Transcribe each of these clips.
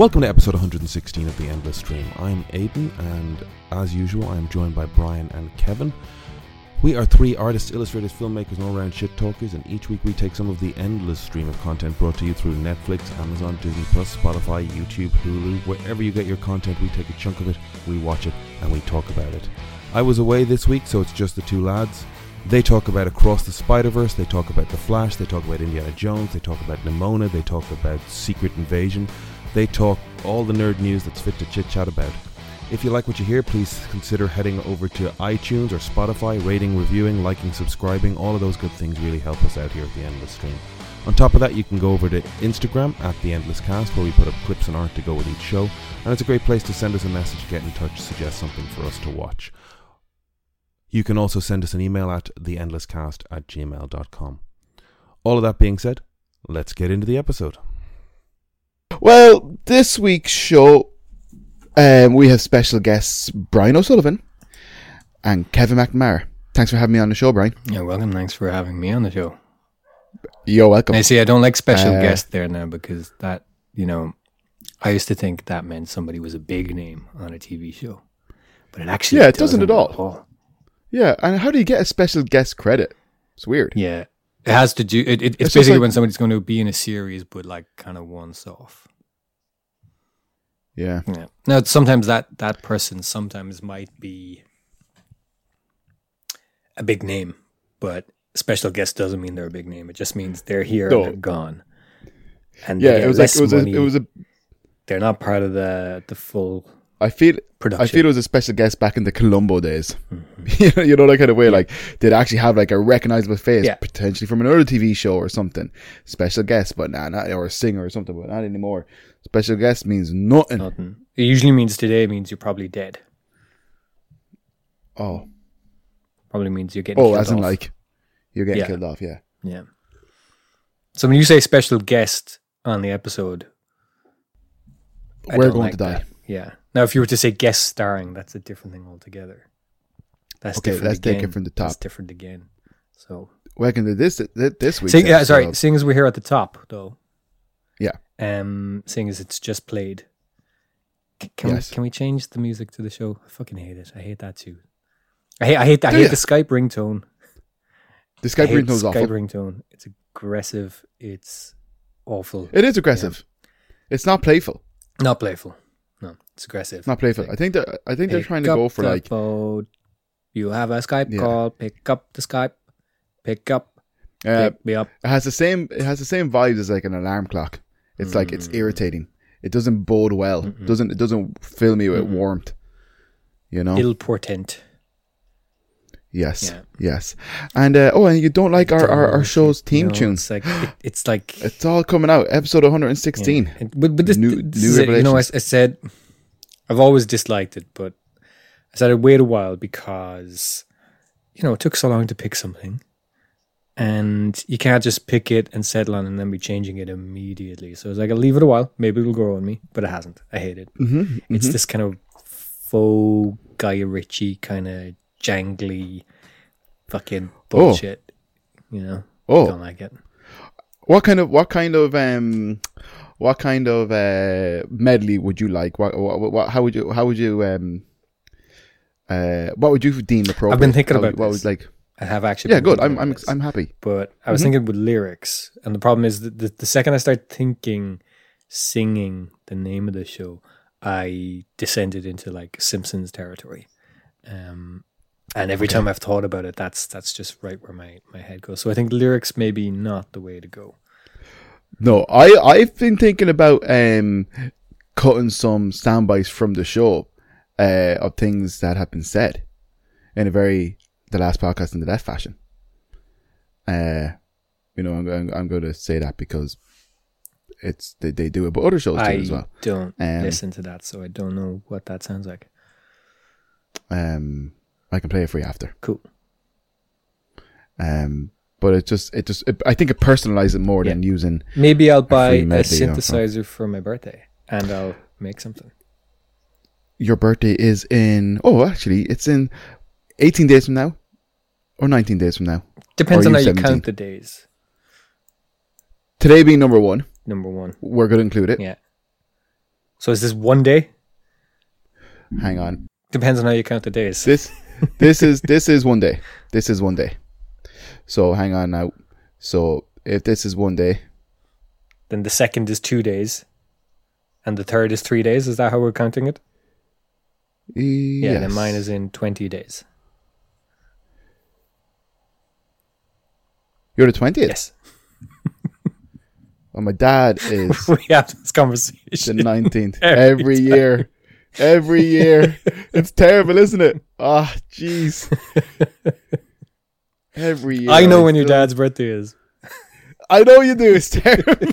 Welcome to episode 116 of The Endless Stream. I'm Aidan, and as usual, I am joined by Brian and Kevin. We are three artists, illustrators, filmmakers, and all round shit talkers, and each week we take some of the endless stream of content brought to you through Netflix, Amazon, Disney Plus, Spotify, YouTube, Hulu, wherever you get your content, we take a chunk of it, we watch it, and we talk about it. I was away this week, so it's just the two lads. They talk about Across the Spider Verse, they talk about The Flash, they talk about Indiana Jones, they talk about Nimona, they talk about Secret Invasion, they talk all the nerd news that's fit to chit chat about. If you like what you hear, please consider heading over to iTunes or Spotify, rating, reviewing, liking, subscribing. All of those good things really help us out here at the Endless Stream. On top of that, you can go over to Instagram at the Endless Cast, where we put up clips and art to go with each show, and it's a great place to send us a message, get in touch, suggest something for us to watch. You can also send us an email at theendlesscast at gmail.com. All of that being said, let's get into the episode. Well, this week's show, um, we have special guests Brian O'Sullivan and Kevin McNamara. Thanks for having me on the show, Brian. You're welcome. Thanks for having me on the show. You're welcome. I see. I don't like special Uh, guest there now because that, you know, I used to think that meant somebody was a big name on a TV show, but it actually Yeah, it doesn't at all. all. Yeah, and how do you get a special guest credit? It's weird. Yeah, it has to do. It, it, it's, just basically like- when somebody's going to be in a series, but like kind of once off. Yeah. Yeah. Now, sometimes that that person sometimes might be a big name, but special guest doesn't mean they're a big name. It just means they're here No. and they're gone. And Yeah, it was like it was a, it was a. they're not part of the the full I feel production. I feel it was a special guest back in the Columbo days. Mm-hmm. you know, you know that kind of way. Like they'd actually have like a recognizable face, Yeah. potentially from another TV show or something. Special guest, but nah, not or a singer or something, but not anymore. Special guest means nothing. nothing. It usually means today means you're probably dead. Oh, Probably means you're getting oh, killed as in off. like you're getting Yeah. killed off. Yeah. yeah. So when you say special guest on the episode, I We're going like to die. that. Yeah. Now, if you were to say guest starring, that's a different thing altogether. That's Okay, different let's take again. it from the That's top. different again. So, Welcome to do this this week. yeah, sorry. Seeing as we're here at the top, though. Yeah. Um, seeing as it's just played, can Yes. we can we change the music to the show? I fucking hate it. I hate that too. I hate I hate I hate ya? the Skype ringtone. The Skype ringtone's Skype awful. ringtone. It's aggressive. It's awful. It is aggressive. It's not playful. Not playful. No, it's aggressive. It's not playful. I think that I think they're trying to go for like phone. You have a Skype Yeah. call. Pick up the Skype. Pick up. uh, pick me up. it has the same it has the same vibes as like an alarm clock. It's like Mm. it's irritating. It doesn't bode well. It doesn't it doesn't fill me with warmth. You know. Ill portent. Yes. Yeah. Yes. And uh, oh, and you don't like our, our, our show's theme know, tune. It's like it, it's like It's all coming out. Episode 116. Yeah. And- But, but this, New- this new is it. You know, I. I said I've always disliked it, but I said I'd wait a while because you know it took so long to pick something, and you can't just pick it and settle on it and then be changing it immediately. So I was like, I'll leave it a while. Maybe it'll grow on me, but it hasn't. I hate it. Mm-hmm, It's this kind of faux Guy Ritchie kind of jangly fucking bullshit. You know, Oh. don't like it. What kind of what kind of um what kind of uh medley would you like? What what, what how would you how would you um uh what would you deem appropriate? I've been thinking How- about what this. would like I have actually. Yeah, good. I'm I'm this. I'm happy. but I was thinking with lyrics, and the problem is that the, the second I start thinking, singing the name of the show, I descended into like Simpsons territory. Um, and every time I've thought about it, that's that's just right where my, my head goes. So I think lyrics maybe not the way to go. No, I I've been thinking about um cutting some sound bites from the show uh of things that have been said in a very the Last Podcast on the Left fashion. Uh you know, I'm I'm, I'm going to say that because it's they, they do it, but other shows do I it as well. don't Um, listen to that, so I don't know what that sounds like. Um, I can play it for you after. Cool. Um, but it just it just it, I think it personalizes it more than using. Maybe I'll buy free a synthesizer for my birthday, and I'll make something. Your birthday is in. Oh, actually, it's in eighteen days from now, or nineteen days from now. Depends on how you count the days. Today being number one, Number one. we're going to include it. Yeah. So is this one day? Hang on. Depends on how you count the days. This this is this is one day. This is one day. So hang on now. So if this is one day, Then the second is two days, and the third is three days. Is that how we're counting it? Yeah. Then mine is in twenty days. You're the twentieth. Yes. Well, oh, my dad is we have this conversation. the nineteenth Every every year. Every year. It's terrible, isn't it? Ah, jeez. Every year. I know when your dad's birthday is. I know you do. It's terrible.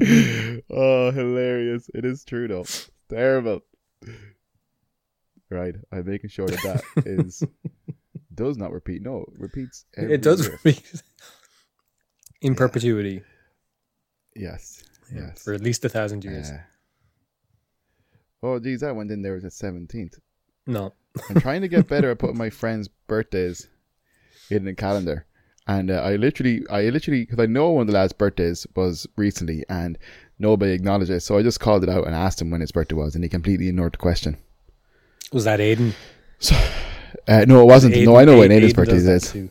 oh, hilarious! It is true though. Terrible. Right, I'm making sure that that is does not repeat. No, it repeats. Every it does year. repeat in perpetuity Yes. Yes. for at least a thousand years. Uh, oh, geez, I went in there with a seventeenth. no, I'm trying to get better at putting my friends' birthdays in the calendar. And uh, I literally, I literally, because I know one of the lad's birthdays was recently, and nobody acknowledged it, so I just called it out and asked him when his birthday was, and he completely ignored the question. was that Aiden? Uh, no, it wasn't. no, I know when Aiden Aiden's birthday is. too.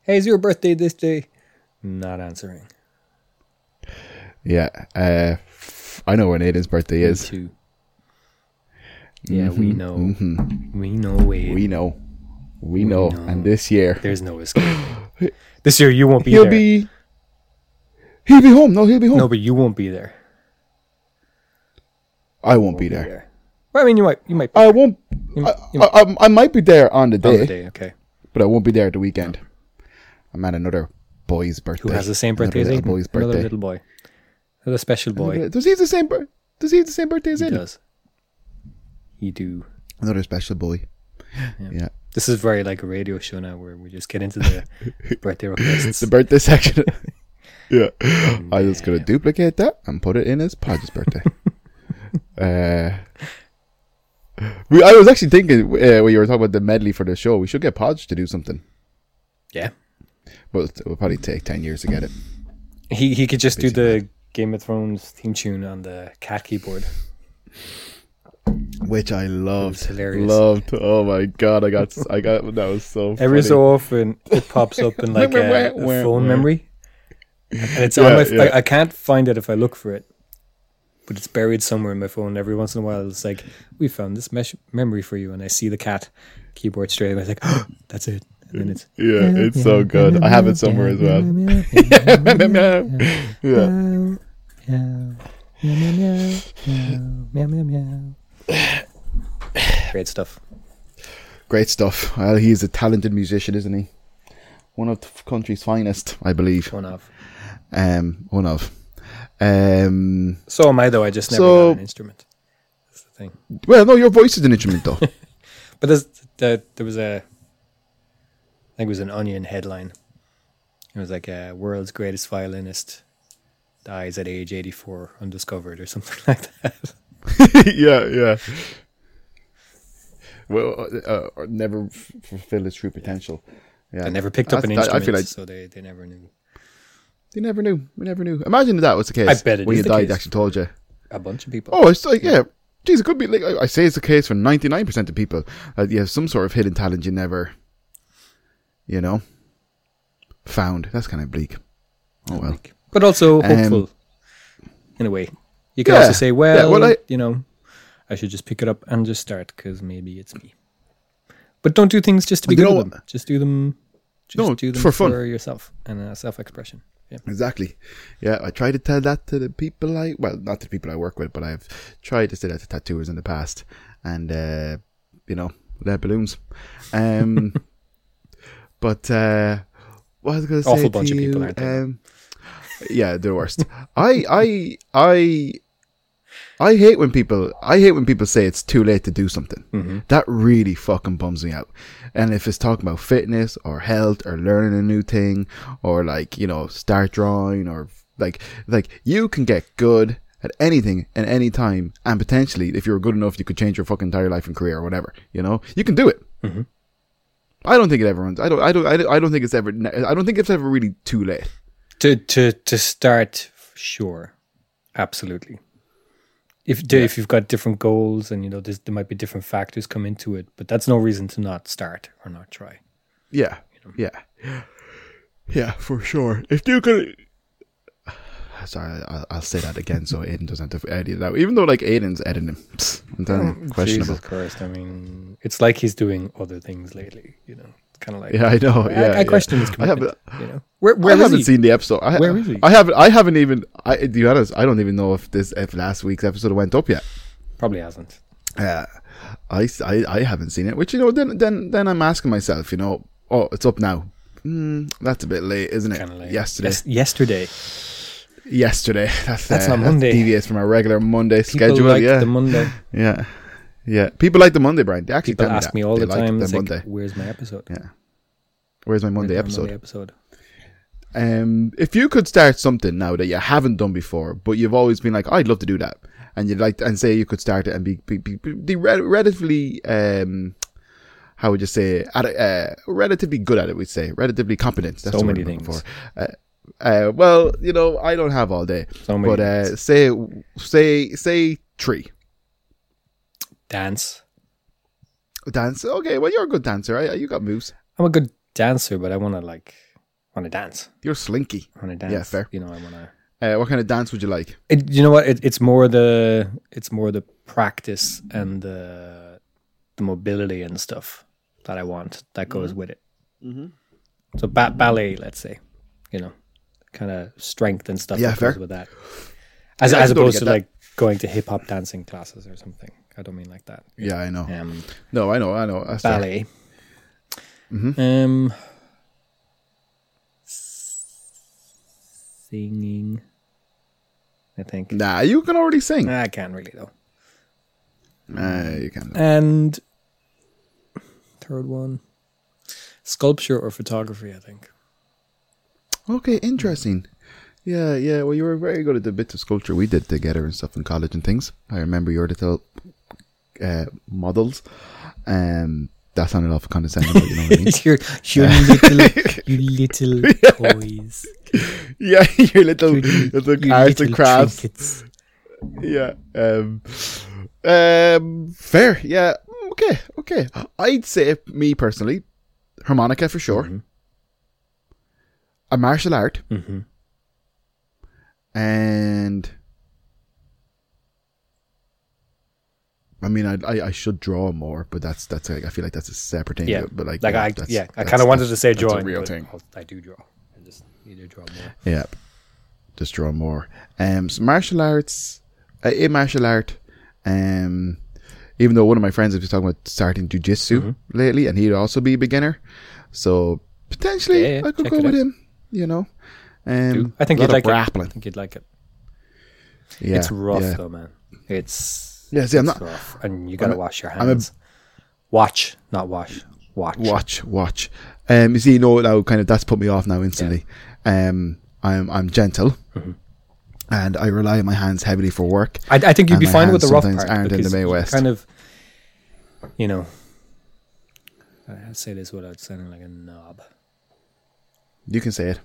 Hey, is your birthday this day? Not answering. Yeah, uh, I know when Aiden's birthday Me is. too. Yeah, we Mhm, know. mhm. We know Aiden. We know. We know. know. And this year, There's no escape. this year you won't be he'll there. be. He'll be home. No, he'll be home. no, but you won't be there. I won't Won't be there. Well, I mean, you might. You might. Be I won't. You- I, you- I, I, I might be there on the on day. the day, okay. but I won't be there at the weekend. I'm at another boy's birthday. Who has the same birthday as Another Aiden? little boy's Another birthday. little boy. Another special boy. Does he have the same? Does he have the same birthday as He does. He do. Another special boy. Yeah. Yeah. This is very like a radio show now, where we just get into the birthday requests. The birthday section. yeah. I'm just gonna duplicate that and put it in as Podge's birthday. uh, we, I was actually thinking uh, when you were talking about the medley for the show, we should get Podge to do something. yeah, But it will probably take ten years to get it. he he could just do the Game of Thrones theme tune on the cat keyboard. Which I loved. hilarious. Loved. Oh my god, I got I got that was so Funny. Every so often, it pops up in like a, a Where, phone where? memory, and it's Yeah, on my. yeah. I, I can't find it if I look for it, but it's buried somewhere in my phone. Every once in a while, it's like we found this mesh memory for you, and I see the cat keyboard straight away. I was like, oh, that's it. And it's Yeah, it's so good. I have it somewhere as well. yeah. Great stuff. Great stuff. Well, he's a talented musician, isn't he? One of the country's finest, I believe. One of. Um, one of. Um, So am I though. I just never So- got an instrument. That's the thing. well, no, your voice is an instrument, though. But there's, the, there was a, I think it was an Onion headline. It was like a world's greatest violinist dies at age 84 undiscovered or something like that. yeah, yeah. Well, uh, uh, never f- fulfill his true potential. Yeah, They never picked up an That's- instrument, I feel like so they, they never knew. they never knew. We never knew. Imagine if that was the case. I bet it when you the died, they actually told you. A bunch of people. Oh, it's like yeah. Geez, it could be like I I say it's the case for ninety nine percent of people. Uh, you have some sort of hidden talent you never, you know, found. That's kind of bleak. Oh well. But also Um, hopeful, in a way. You can Yeah, also say, well, well, I- you know, I should just pick it up and just start because maybe it's me. But don't do things just to be good at them. Just do them. Just No, do them for fun. yourself and uh, self-expression. Yeah. Exactly. Yeah, I try to tell that to the people I well, not to the people I work with, but I've tried to say that to tattooers in the past, and uh, you know, lead balloons. Um, but uh, what was I going to say? Awful to bunch of people, you? aren't they? Um, yeah, the worst. I, I, I, I hate when people. I hate when people say it's too late to do something. Mm-hmm. That really fucking bums me out. And if it's talking about fitness or health or learning a new thing or like, you know, start drawing or like, like you can get good at anything at any time. And potentially, if you're good enough, you could change your fucking entire life and career or whatever, you know, you can do it. Mhm. I don't think it ever runs. I don't, I don't, I don't, I don't think it's ever, I don't think it's ever really too late. To to to start, sure. absolutely. If if you've got different goals and you know there might be different factors come into it, but that's no reason to not start or not try. Yeah, yeah, yeah, for sure. If you could, sorry, I'll, I'll say that again so Aiden doesn't have to edit it out. Even though like Aiden's editing, psst, I'm telling you, mm, questionable. Jesus Christ! I mean, it's like he's doing other things lately. You know, kind of like Yeah, I know. Yeah, I yeah. question his I have- commitment. you know, where I where is haven't he? seen the episode. I, Where is he? I haven't. I haven't even. I, to be honest, I don't even know if this if last week's episode went up yet. Probably hasn't. Uh, I, I I haven't seen it. Which you know, then then then I'm asking myself, you know, oh, it's up now. Mm, that's a bit late, isn't it? Kind of like Yesterday, Yes, yesterday. yesterday. That's That's uh, not Monday. deviates from our regular Monday People schedule. like yeah, the Monday. yeah, yeah. People like the Monday, Brian. They actually People ask that. me all They the like time. Like, Monday. Where's my episode? Yeah. Where's my Monday Where's my episode? Monday episode. Um, if you could start something now that you haven't done before, but you've always been like, I'd love to do that, and you'd like, and say you could start it and be, be, be, be relatively, um, how would you say, at uh, relatively good at it, we'd say, relatively competent. That's So many things. For. Uh, uh, well, you know, I don't have all day, So many but uh, say, say, say three. Dance. Dance. Okay, well, you're a good dancer. I, you got moves. I'm a good dancer, but I want to like want to dance. You're slinky. I want to dance. Yeah, fair. You know, I want to. Uh, what kind of dance would you like? It, you know what? It, it's more the it's more the practice and the the mobility and stuff that I want that goes Mm-hmm. with it. So ba- ballet, let's say, you know, kind of strength and stuff Yeah, that fair. goes with that, as Yeah, as opposed to that. like going to hip hop dancing classes or something. I don't mean like that. Yeah, I know. Um, No, I know, I know. Fair. ballet. Mhm. Um, singing. I think. Nah, you can already sing. I can't really though. Uh, you can. And third one, sculpture or photography. I think. Okay, interesting. Yeah, yeah. Well, you were very good at the bits of sculpture we did together and stuff in college and things. I remember you your little uh, models. Um, that sounded awful condescending, but you know what I mean. your your little you little toys. yeah, your little Your little your arts and crafts. trinkets. Yeah. Um, um, fair. Yeah. Okay. Okay. I'd say me personally, harmonica for sure. Mhm. A martial art Mhm. and I mean, I, I I should draw more, but that's that's like I feel like that's a separate thing. Yeah, but like Like yeah, I that's- yeah, I kind of wanted to say drawing. real thing. I'll- I do draw. I just need to draw more. Yeah, just draw more. Um, so martial arts, uh, in martial art, um, even though one of my friends was talking about starting jujitsu Mhm. lately, and he'd also be a beginner, so potentially Yeah, yeah, I could go with out. him. You know, um, I think you'd like of it. I think you'd like it. Yeah, it's rough yeah. though, man. It's Yeah, see, I'm not- rough, and you gotta wash your I'm a- hands. Watch, not wash. Watch. Watch, watch. Um, you see, no, now kind of that's put me off now instantly. Um, I'm I'm gentle, Mhm. and I rely on my hands heavily for work. I, I think you'd be fine with the hands rough part aren't in the you West. kind of, you know, I say this without sounding like a knob. You can say it.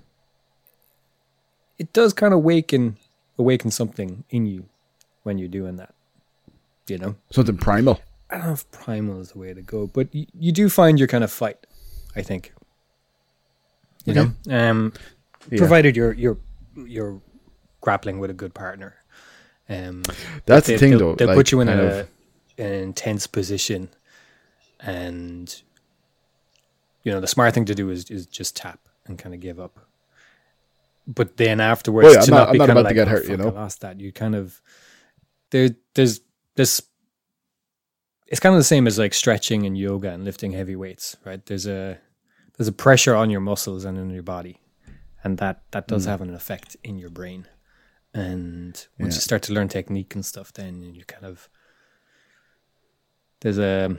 It does kind of awaken awaken something in you when you're doing that. You know, Something primal. I don't know if primal is the way to go, but you, you do find your kind of fight. I think. You Okay. know, um, Yeah. provided you're you're you're grappling with a good partner. Um, That's they, the thing, they'll, though. They'll like, put you in a, of- an intense position, and you know the smart thing to do is is just tap and kind of give up. But then afterwards, Well, yeah, to I'm not- not, I'm not about to get "Oh, hurt, you know?" I lost that. You kind of there. There's this. It's kind of the same as like stretching and yoga and lifting heavy weights, right? There's a there's a pressure on your muscles and in your body, and that that does Mm. have an effect in your brain. And once Yeah. you start to learn technique and stuff, then you kind of there's a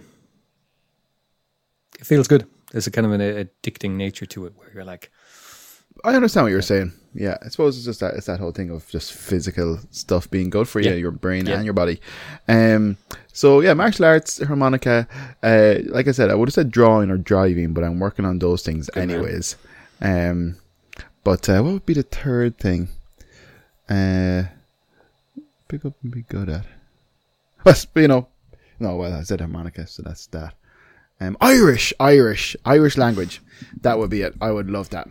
it feels good. There's a kind of an addicting nature to it where you're like, I understand what you're saying. Yeah, I suppose it's just that it's that whole thing of just physical stuff being good for you, Yeah. your brain Yeah. and your body. Um, so yeah, martial arts, harmonica. Uh, like I said, I would have said drawing or driving, but I'm working on those things Good man. anyways. Um, but uh, what would be the third thing? Uh, pick up and be good at. But you know, no. Well, I said harmonica, so that's that. Um, Irish, Irish, Irish language. That would be it. I would love that.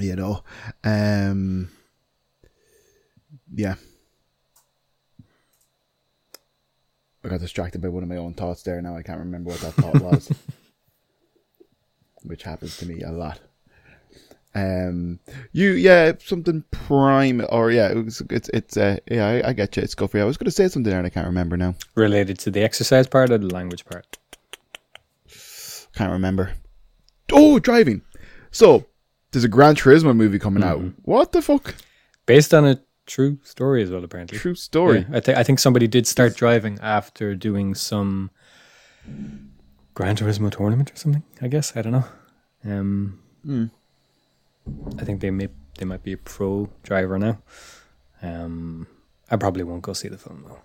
You know, um, yeah. I got distracted by one of my own thoughts there. Now I can't remember what that thought was, which happens to me a lot. Um, you yeah, something prime or yeah, it was, it's it's uh yeah, I, I get you. It's go for you. I was going to say something there and I can't remember now. Related to the exercise part or the language part? Can't remember. Oh, driving. So there's a Gran Turismo movie coming out. What the fuck? Based on a true story as well, apparently. True story. Yeah, I think I think somebody did start driving after doing some Gran Turismo tournament or something. I guess I don't know. Um, Hmm. I think they may they might be a pro driver now. Um, I probably won't go see the film though.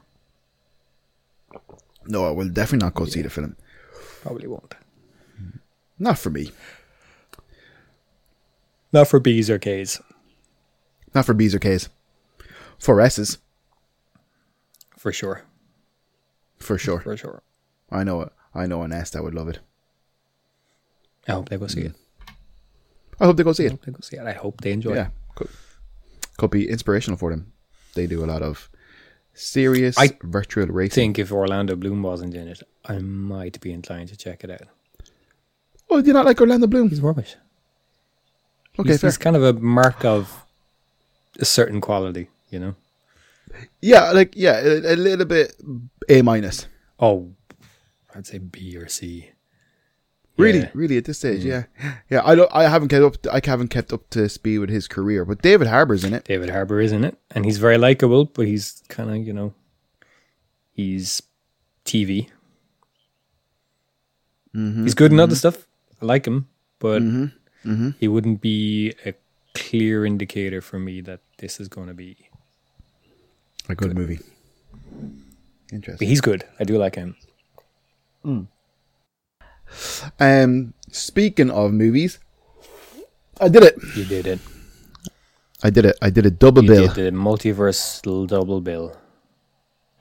No, I will definitely not go see the film. Probably won't. Not for me. Not for B's or K's. Not for B's or K's. For S's, For sure. for sure. For sure. I know it. I know an S that would love mm. it. I hope they go see it. I hope they go see I it. hope they go see it. I hope they enjoy Yeah, it. could, could be inspirational for them. They do a lot of serious I virtual I racing. think if Orlando Bloom wasn't in it, I might be inclined to check it out. Oh, do you not like Orlando Bloom? He's rubbish. Okay, he's, he's kind of a mark of a certain quality, you know. Yeah, like yeah, a, a little bit A minus. Oh, I'd say B or C. Really, Yeah. really at this stage, yeah, yeah. I don't. I haven't kept up. I haven't kept up to speed with his career, but David Harbour's in it. David Harbour is in it, and he's very likable, but he's kind of you know, he's TV. Mm-hmm. He's good in other stuff. I like him, but Mm-hmm. He wouldn't be a clear indicator for me that this is going to be. A good movie. Interesting. But he's good. I do like him. Um, speaking of movies, I did it. You did it. I did it. I did a double You bill. did the multiversal double bill.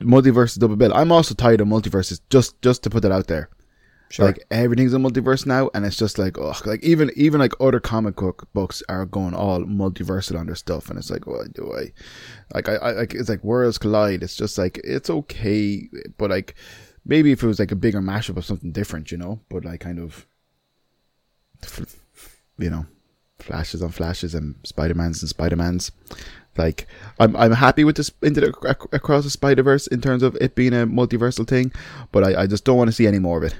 Multiverse double bill. I'm also tired of multiverses. Just, just to put that out there. Sure. Like everything's a multiverse now, and it's just like, oh, like even even like other comic book books are going all multiversal on their stuff, and it's like, what do I? Like I, I like it's like worlds collide. It's just like it's okay, but like maybe if it was like a bigger mashup of something different, you know. But like kind of, you know, flashes on flashes and Spider Mans and Spider Mans. Like I'm I'm happy with this into the across the Spider Verse in terms of it being a multiversal thing, but I, I just don't want to see any more of it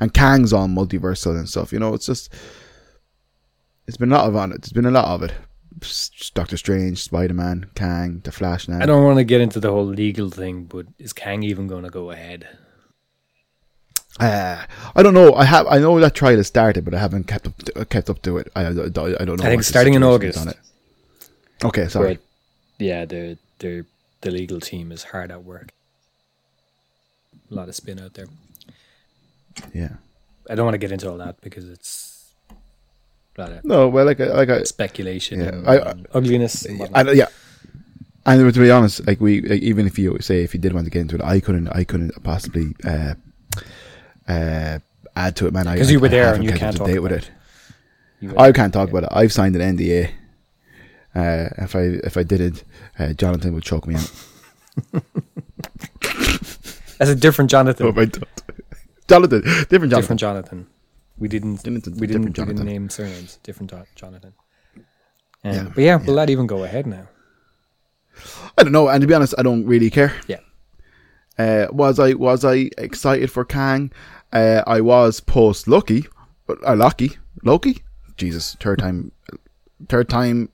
and Kang's on multiversal and stuff. You know, it's just it's been a lot of on it. There's been a lot of it. Doctor Strange, Spider Man, Kang, The Flash. Now I don't want to get into the whole legal thing, but is Kang even going to go ahead? Uh, I don't know. I have. I know that trial has started, but I haven't kept up. To, kept up to it. I, I, I don't know. I think starting in situation is August. Okay, sorry. But yeah, the the the legal team is hard at work. A lot of spin out there. Yeah. I don't want to get into all that because it's of No, well, like, I- like I, speculation Yeah, and, I- I- and ugliness. And. I, yeah. And to be honest, like we, like, even if you say if you did want to get into it, I couldn't, I couldn't possibly uh, uh, add to it, man. 'Cause you were there and you can't talk date with about it. You I can't talk about it. I've signed an NDA. Uh, if I if I didn't, uh, Jonathan would choke me out. As a different Jonathan. Oh my God. Jonathan, different Jonathan. different Jonathan. We didn't. Different- we didn't. different We didn't name surnames. Different Jonathan. Um, Yeah, but yeah, will that even go ahead now? I don't know, and to be honest, I don't really care. Yeah. Uh, was I was I excited for Kang? Uh, I was post Loki, but uh, Loki, Loki. Jesus, third time, third time,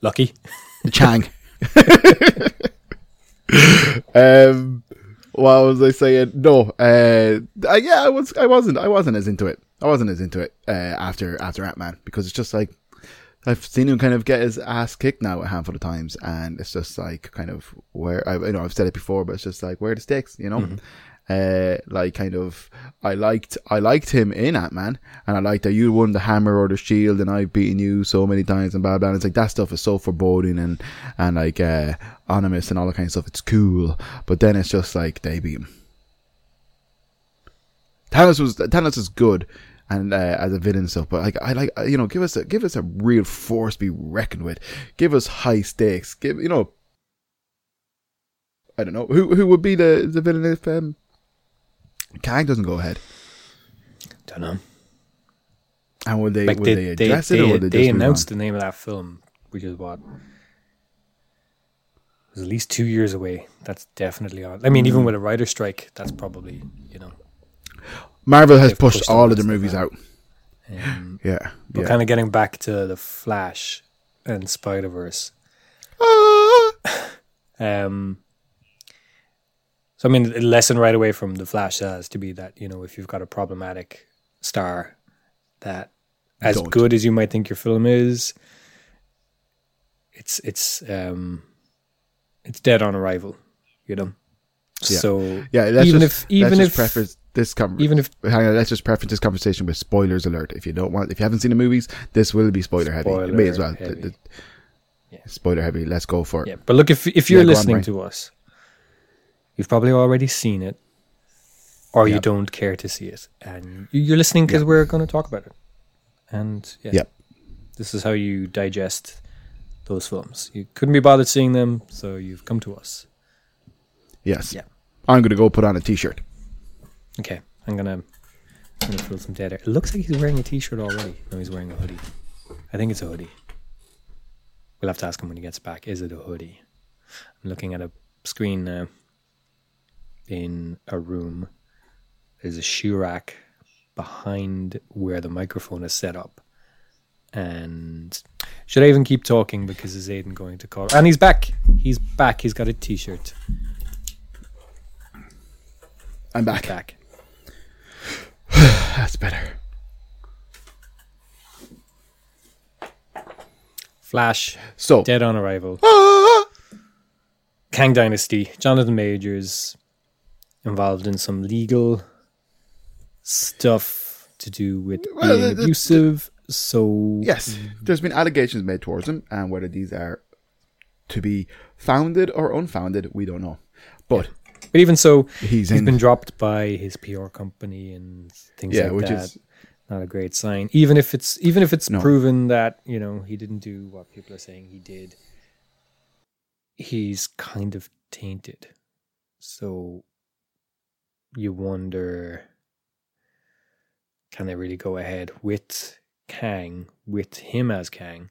Lucky. Chang. um, what was I saying? No, uh, uh, yeah, I was, I wasn't, I wasn't as into it. I wasn't as into it uh, after after Ant Man because it's just like I've seen him kind of get his ass kicked now a handful of times, and it's just like kind of where I, you know I've said it before, but it's just like where the stakes, you know. Uh, like kind of, I liked, I liked him in Ant Man, and I liked that you won the hammer or the shield, and I've beaten you so many times, and blah blah. And it's like that stuff is so foreboding and and like uh, ominous and all that kind of stuff. It's cool, but then it's just like they beat him. Thanos was Thanos is good, and uh, as a villain stuff. But like I like you know, give us a give us a real force to be reckoned with. Give us high stakes. Give you know. I don't know who who would be the the villain if um, Kang doesn't go ahead. Don't know. And would they Like would they, they address they, it or would they, they announced the name of that film, which is what it was at least two years away. That's definitely on. I mean, Mm. even with a writer strike, that's probably you know. Marvel has pushed pushed all all of the movies out. Um, Yeah, But yeah. kind of getting back to the Flash and Spider Verse. Ah! Um, so I mean, a lesson right away from the Flash has to be that you know if you've got a problematic star, that as Don't. good as you might think your film is, it's it's um, it's dead on arrival, you know. Yeah. So yeah, let's even just, if even if preface this com- even if hang on, let's just preface this conversation with spoilers alert. If you don't want, if you haven't seen the movies, this will be spoiler heavy. It may as well. Spoiler The- heavy. the- Spoiler heavy. Let's go for it. Yeah, but look, if if you're Yeah, go on, listening to us, you've probably already seen it, or you don't care to see it, and you- you're listening because we're going to talk about it. And yeah, Yep. this is how you digest those films. You couldn't be bothered seeing them, so you've come to us. Yes. Yeah. I'm gonna go put on a t-shirt. Okay, I'm gonna I'm gonna fill some dead air. It looks like he's wearing a t-shirt already. No, he's wearing a hoodie. I think it's a hoodie. We'll have to ask him when he gets back. Is it a hoodie? I'm looking at a screen now. In a room, there's a shoe rack behind where the microphone is set up. And should I even keep talking because is Aiden going to call? And he's back. He's back. He's got a t-shirt. I'm He's back. back. That's better. Flash. So. Dead on arrival. Ah! Kang Dynasty, Jonathan Majors involved in some legal stuff to do with Well, being the- the- abusive. So Yes, there's been allegations made towards him, and whether these are to be founded or unfounded, we don't know. But but even so, he's he's been dropped by his PR company and things yeah, like which that. is Not a great sign. Even if it's even if it's No. proven that you know he didn't do what people are saying he did, he's kind of tainted. So you wonder can they really go ahead with Kang, with him as Kang,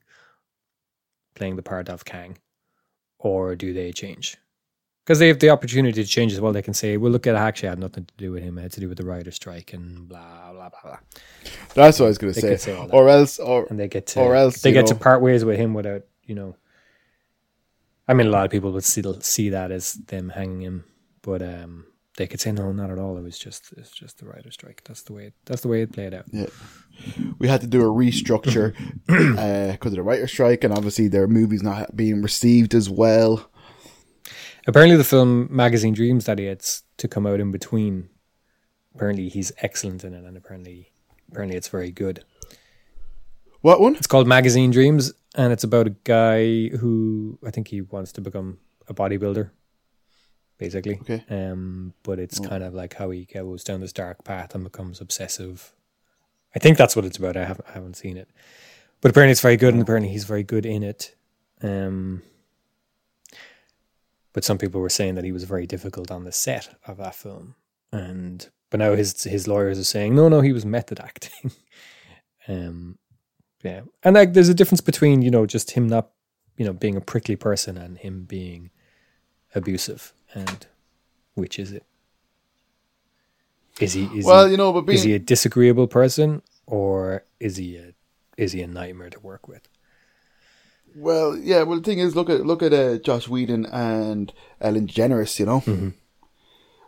playing the part of Kang, or do they change? Because they have the opportunity to change as well. They can say, "Well, look, it actually had nothing to do with him. It had to do with the writer strike and blah blah blah blah." that's what I was going to say. say. Or else, or And they get to, Or else, they get to part ways with him without, you know. I mean, a lot of people would still see that as them hanging him, but um, they could say, "No, not at all. It was just, it's just the writer strike. That's the way. It, that's the way it played out." yeah, we had to do a restructure uh, because of the writer strike, and obviously their movies not being received as well. Apparently, the film Magazine Dreams that he had to come out in between. Apparently, he's excellent in it, and apparently, apparently, it's very good. What one? It's called Magazine Dreams, and it's about a guy who I think he wants to become a bodybuilder, basically. Okay. Um, but it's Oh. kind of like how he goes down this dark path and becomes obsessive. I think that's what it's about. I haven't I haven't seen it, but apparently it's very good, and apparently he's very good in it. Um, but some people were saying that he was very difficult on the set of that film, and but now his his lawyers are saying no, no, he was method acting. um, yeah, and like there's a difference between you know just him not you know being a prickly person and him being abusive, and which is it? Is he is well, he, you know, but being is he a disagreeable person or is he a is he a nightmare to work with? well, yeah. Well, the thing is, look at look at uh, Joss Whedon and Ellen DeGeneres. You know, Mm-hmm.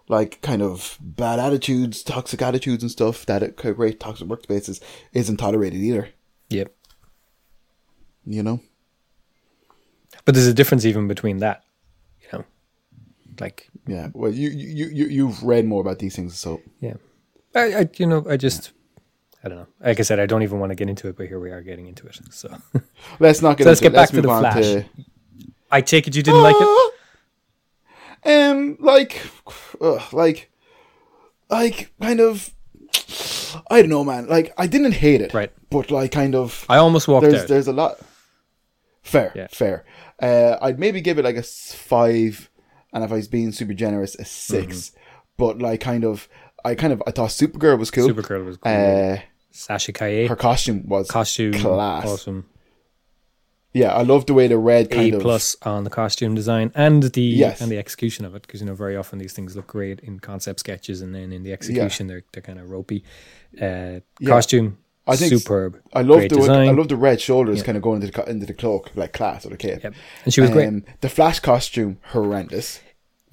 like kind of bad attitudes, toxic attitudes, and stuff that at great toxic workspaces isn't tolerated either. Yep. You know. But there's a difference even between that. Like, Yeah. Well, you you you you've read more about these things, so yeah, I, I you know, I just, I don't know. Like I said, I don't even want to get into it, but here we are getting into it. So let's not get. So let's get it. Let's back to the Flash. to. I take it you didn't like it. Um, like, like, like, kind of. I don't know, man. Like, I didn't hate it, Right. But like, kind of. I almost walked there's out. there's a lot. Fair, Yeah. fair. Uh, I'd maybe give it like a five, and if I was being super generous, a 6 Mm-hmm. But like, kind of, I kind of I thought Supergirl was cool. Supergirl was cool. Uh, Sasha Calle her costume was costume class. awesome. Yeah, I love the way the red kind A of plus on the costume design and the Yes. and the execution of it because you know very often these things look great in concept sketches and then in the execution they're they're kind of ropey. Uh, Yeah. Costume I think superb. I love the design. I love the red shoulders kind of going into the into the cloak like class or the cape. Yep. And she was great. Um, The Flash costume horrendous,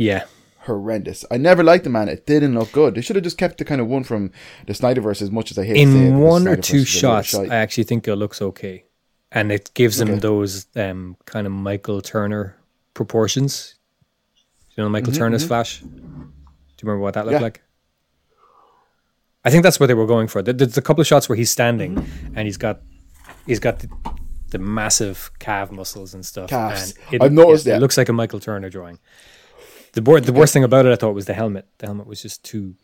Yeah, horrendous. I never liked the man. It didn't look good. They should have just kept the kind of one from the Snyderverse as much as I hate. in one or two is a little shots. I actually think it looks okay, and it gives him those um, kind of Michael Turner proportions. You know, Mm-hmm, Michael Turner's Flash. Do you remember what that looked Yeah. like? I think that's what they were going for. There- There's a couple of shots where he's standing and he's got he's got the, the massive calf muscles and stuff. Calves. And it, I've noticed that. It looks like a Michael Turner drawing. The wor- the worst thing about it, I thought, was the helmet. The helmet was just too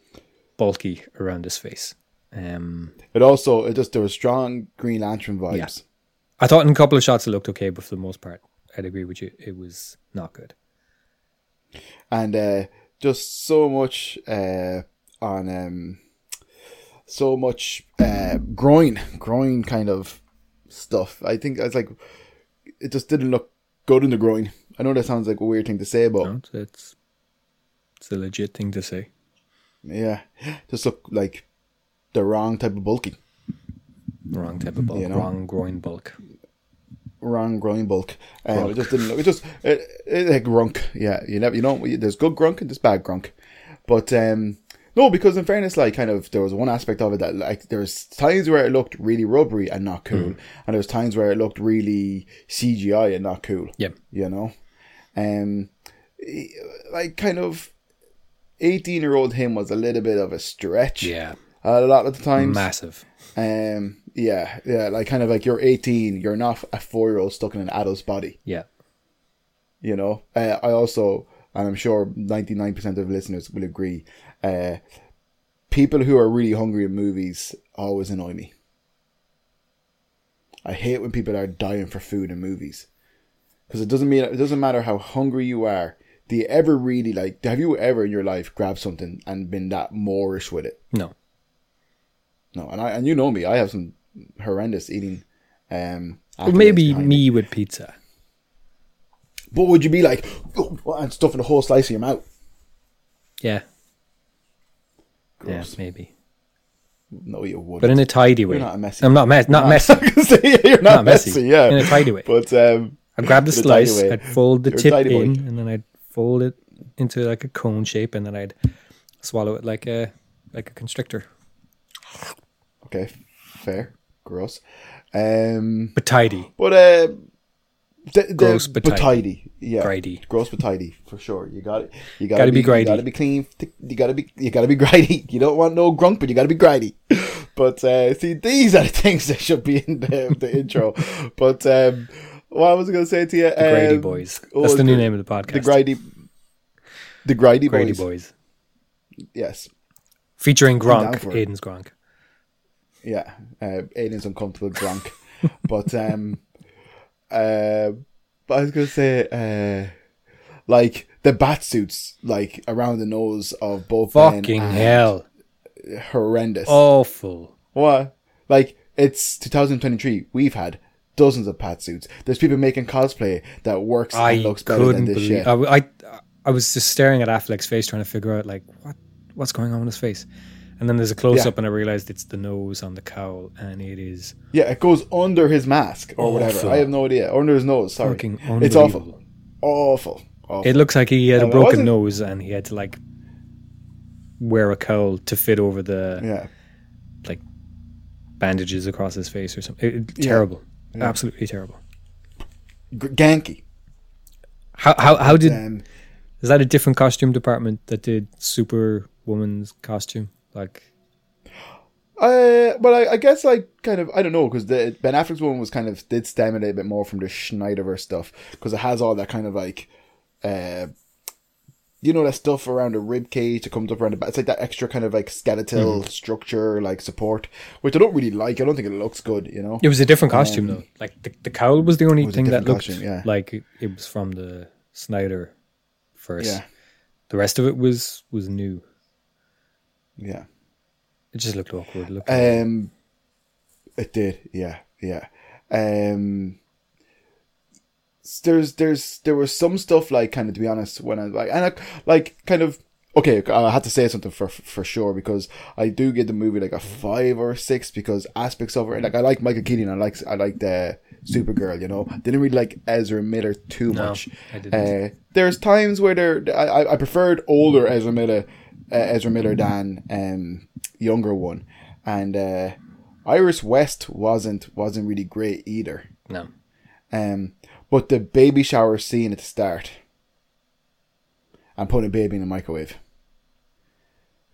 bulky around his face. Um, It also it just there was strong Green Lantern vibes. Yeah. I thought in a couple of shots it looked okay, but for the most part, I'd agree with you. It was not good. and uh, just so much uh, on um, so much uh, groin, groin kind of stuff. I think it's like it just didn't look good in the groin. I know that sounds like a weird thing to say, but No, it's, it's a legit thing to say. yeah, just look like the wrong type of bulky, Wrong type of bulk, You know? wrong groin bulk. wrong groin bulk. Um, it just didn't look. It just it, it, like grunk. Yeah, you never you know. There's good grunk and there's bad grunk, but um. No, because in fairness, like kind of, there was one aspect of it that like there was times where it looked really rubbery and not cool, Hmm. and there was times where it looked really CGI and not cool. Yeah, you know, um, like kind of eighteen year old him was a little bit of a stretch. Yeah, a lot of the times. massive. Um, yeah, yeah, like kind of like you're eighteen, you're not a four year old stuck in an adult's body. Yeah, You know, uh, I also, and I'm sure ninety nine percent of listeners will agree. Uh, people who are really hungry in movies always annoy me. I hate when people are dying for food in movies because it doesn't mean it doesn't matter how hungry you are. Do you ever really like? Have you ever in your life grabbed something and been that moreish with it? no, No, and I and you know me, I have some horrendous eating. Um, Well, maybe me with pizza. But would you be like "Oh," and stuffing a whole slice of your mouth? Yeah, Gross. yeah, maybe, No, you wouldn't. but in a tidy way. You're not a messy. I'm not mess, not messy. You're not, Not messy. messy. Yeah, In a tidy way. But um, I'd grab the In a tidy slice, way. I'd fold the tip in, and then I'd fold it into like a cone shape, and then I'd swallow it like a like a constrictor. okay, fair, gross. Um, But tidy, but uh, the, the, Gross but but tidy. tidy. Yeah, Grady. gross but tidy for sure. You got it. You Gotta be You grady. gotta be clean. You gotta be. You gotta be grady. You don't want no grunk, but you gotta be grady. But uh, see, these are the things that should be in the, the intro. But um, what I was going to say to you, the Grady um, Boys. oh, That's the new the- name of the podcast. the grady, the grady, Grady boys. Boys, Yes, featuring Gronk. Aiden's Gronk. yeah. Uh, Aiden's uncomfortable drunk, but um, uh, but I was going to say, uh, like the bat suits, like around the nose of both Fucking hell, horrendous. awful. What? Like, it's 2023. We've had dozens of bat suits. There's people making cosplay that works I and looks better than this believe. shit. I, I I was just staring at Affleck's face, trying to figure out like what what's going on with his face. And then there's a close up, Yeah. and I realized it's the nose on the cowl, and it is yeah, it goes under his mask or whatever. I have no idea. Under his nose, sorry. It's awful. Awful. Awful. It looks like he had a Um, broken nose, and he had to like wear a cowl to fit over the yeah. like bandages across his face or something. It- it- terrible, absolutely terrible. G- Ganky. How how how did Um, Is that a different costume department that did Superwoman's costume? Like, Uh, well, I, I guess like kind of I don't know because the Ben Affleck's one was kind of did stem it a bit more from the Snyderverse stuff because it has all that kind of like, uh, you know that stuff around the rib cage that comes up around the back. It's like that extra kind of like skeletal structure, like support, which I don't really like. I don't think it looks good. You know. it was a different costume though. Like the, the cowl was the only was thing that looked costume, yeah. like it, it was from the Snyder first. Yeah. The rest of it was was new. Yeah. It just looked awkward. Looked Um, it did, yeah, yeah. Um, there's, there's, there was some stuff like kind of to be honest when I like, and I, like kind of okay. I had to say something for for sure because I do give the movie like a five or a six because aspects of it, like I like Michael Keaton, I like I like the Supergirl, you know. Didn't really like Ezra Miller too No, much. I didn't. Uh, there's times where there, I, I- I preferred older Ezra Miller, uh, Ezra Miller than um younger one, and uh, Iris West wasn't wasn't really great either. no. Um, but the baby shower scene at the start, and putting a baby in the microwave.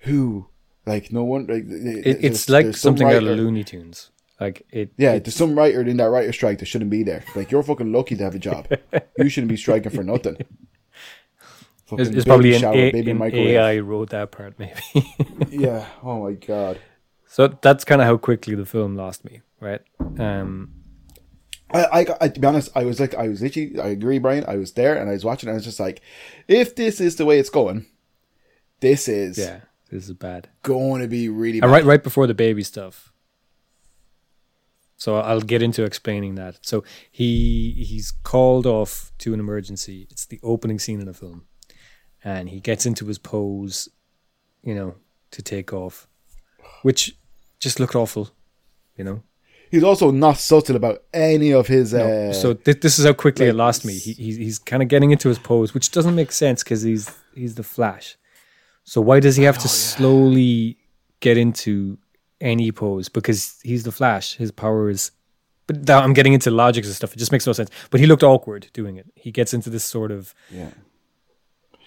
Who, like, no one like It, it's like something out of Looney Tunes. Like it. Yeah, there's some writer in that writer strike that shouldn't be there. Like, you're fucking lucky to have a job. you shouldn't be striking for nothing. it's, Fucking it's probably an, shower, A, baby an. AI wrote that part, maybe. Yeah. Oh my god. so that's kind of how quickly the film lost me, right? Um, I, I, I, to be honest, I was like, I was literally, I agree, Brian. I was there and I was watching. And I was just like, if this is the way it's going, this is yeah, this is bad. going to be really bad. And right, right before the baby stuff. So I'll get into explaining that. So he he's called off to an emergency. It's the opening scene in the film, and he gets into his pose, you know, to take off, which just looked awful, you know. He's also not subtle about any of his. No. Uh, so th- this is how quickly it like, lost me. He, he's he's kind of getting into his pose, which doesn't make sense because he's he's the Flash. So why does he have to slowly get into any pose? Because he's the Flash. His power is. But now I'm getting into logics and stuff. It just makes no sense. But he looked awkward doing it. He gets into this sort of yeah.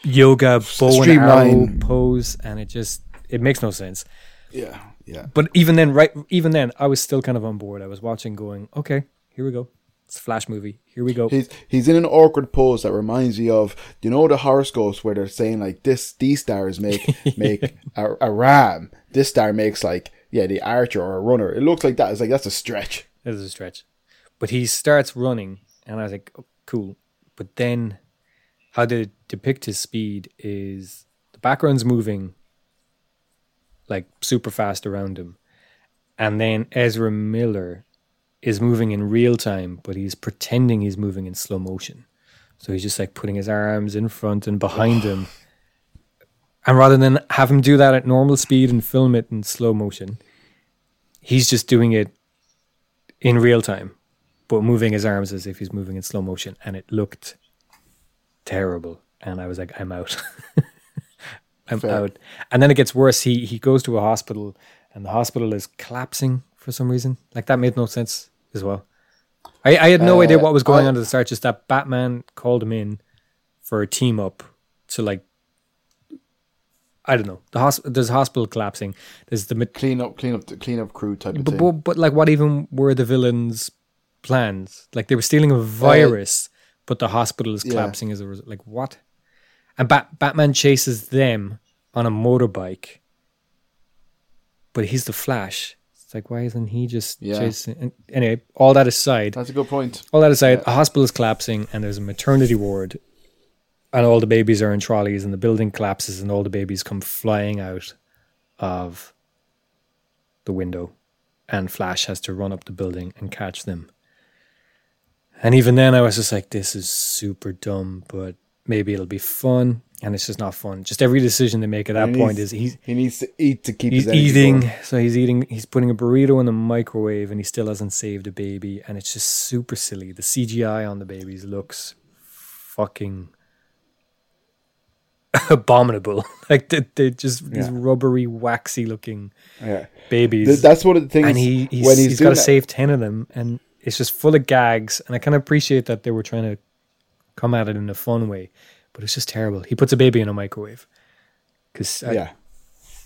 yoga bow and arrow pose, and it just it makes no sense. Yeah. Yeah. But even then, right? Even then, I was still kind of on board. I was watching, going, "Okay, here we go. It's a Flash movie. Here we go." He's he's in an awkward pose that reminds me of you know the horoscopes where they're saying like this these stars make make a, a ram. This star makes like yeah the archer or a runner. It looks like that. It's like that's a stretch. It is a stretch. But he starts running, and I was like, oh, cool. But then, how they depict his speed is the background's moving like super fast around him. And then Ezra Miller is moving in real time, but he's pretending he's moving in slow motion. So he's just like putting his arms in front and behind him. And rather than have him do that at normal speed and film it in slow motion, he's just doing it in real time, but moving his arms as if he's moving in slow motion, and it looked terrible. And I was like, I'm out. I'm Fair. out. And then it gets worse. He he goes to a hospital, and the hospital is collapsing for some reason. Like that made no sense as well. I, I had no Uh, idea what was going I- on at the start. Just that Batman called him in for a team up to like. I don't know. The hosp- there's a hospital collapsing. There's the ma- Clean up, clean up, the clean up crew type of but, thing. but, but like, what even were the villains' plans? Like, they were stealing a virus, but the hospital is yeah. collapsing as a result. Like, what? And Bat- Batman chases them on a motorbike, but he's the Flash. It's like, why isn't he just Yeah. chasing? And anyway, all that aside, That's a good point. all that aside, a hospital is collapsing, and there's a maternity ward, and all the babies are in trolleys, and the building collapses, and all the babies come flying out of the window, and Flash has to run up the building and catch them. And even then, I was just like, "This is super dumb," but maybe it'll be fun, and it's just not fun. Just every decision they make at that point is he's He needs to eat to keep he's his eating going. so he's eating he's putting a burrito in the microwave and he still hasn't saved a baby and it's just super silly the cgi on the babies looks fucking abominable like they, they just these rubbery waxy looking Yeah. babies Th- That's one of the things. and he he's, when he's, he's got to save 10 of them and it's just full of gags and i kind of appreciate that they were trying to come at it in a fun way but it's just terrible. He puts a baby in a microwave because yeah,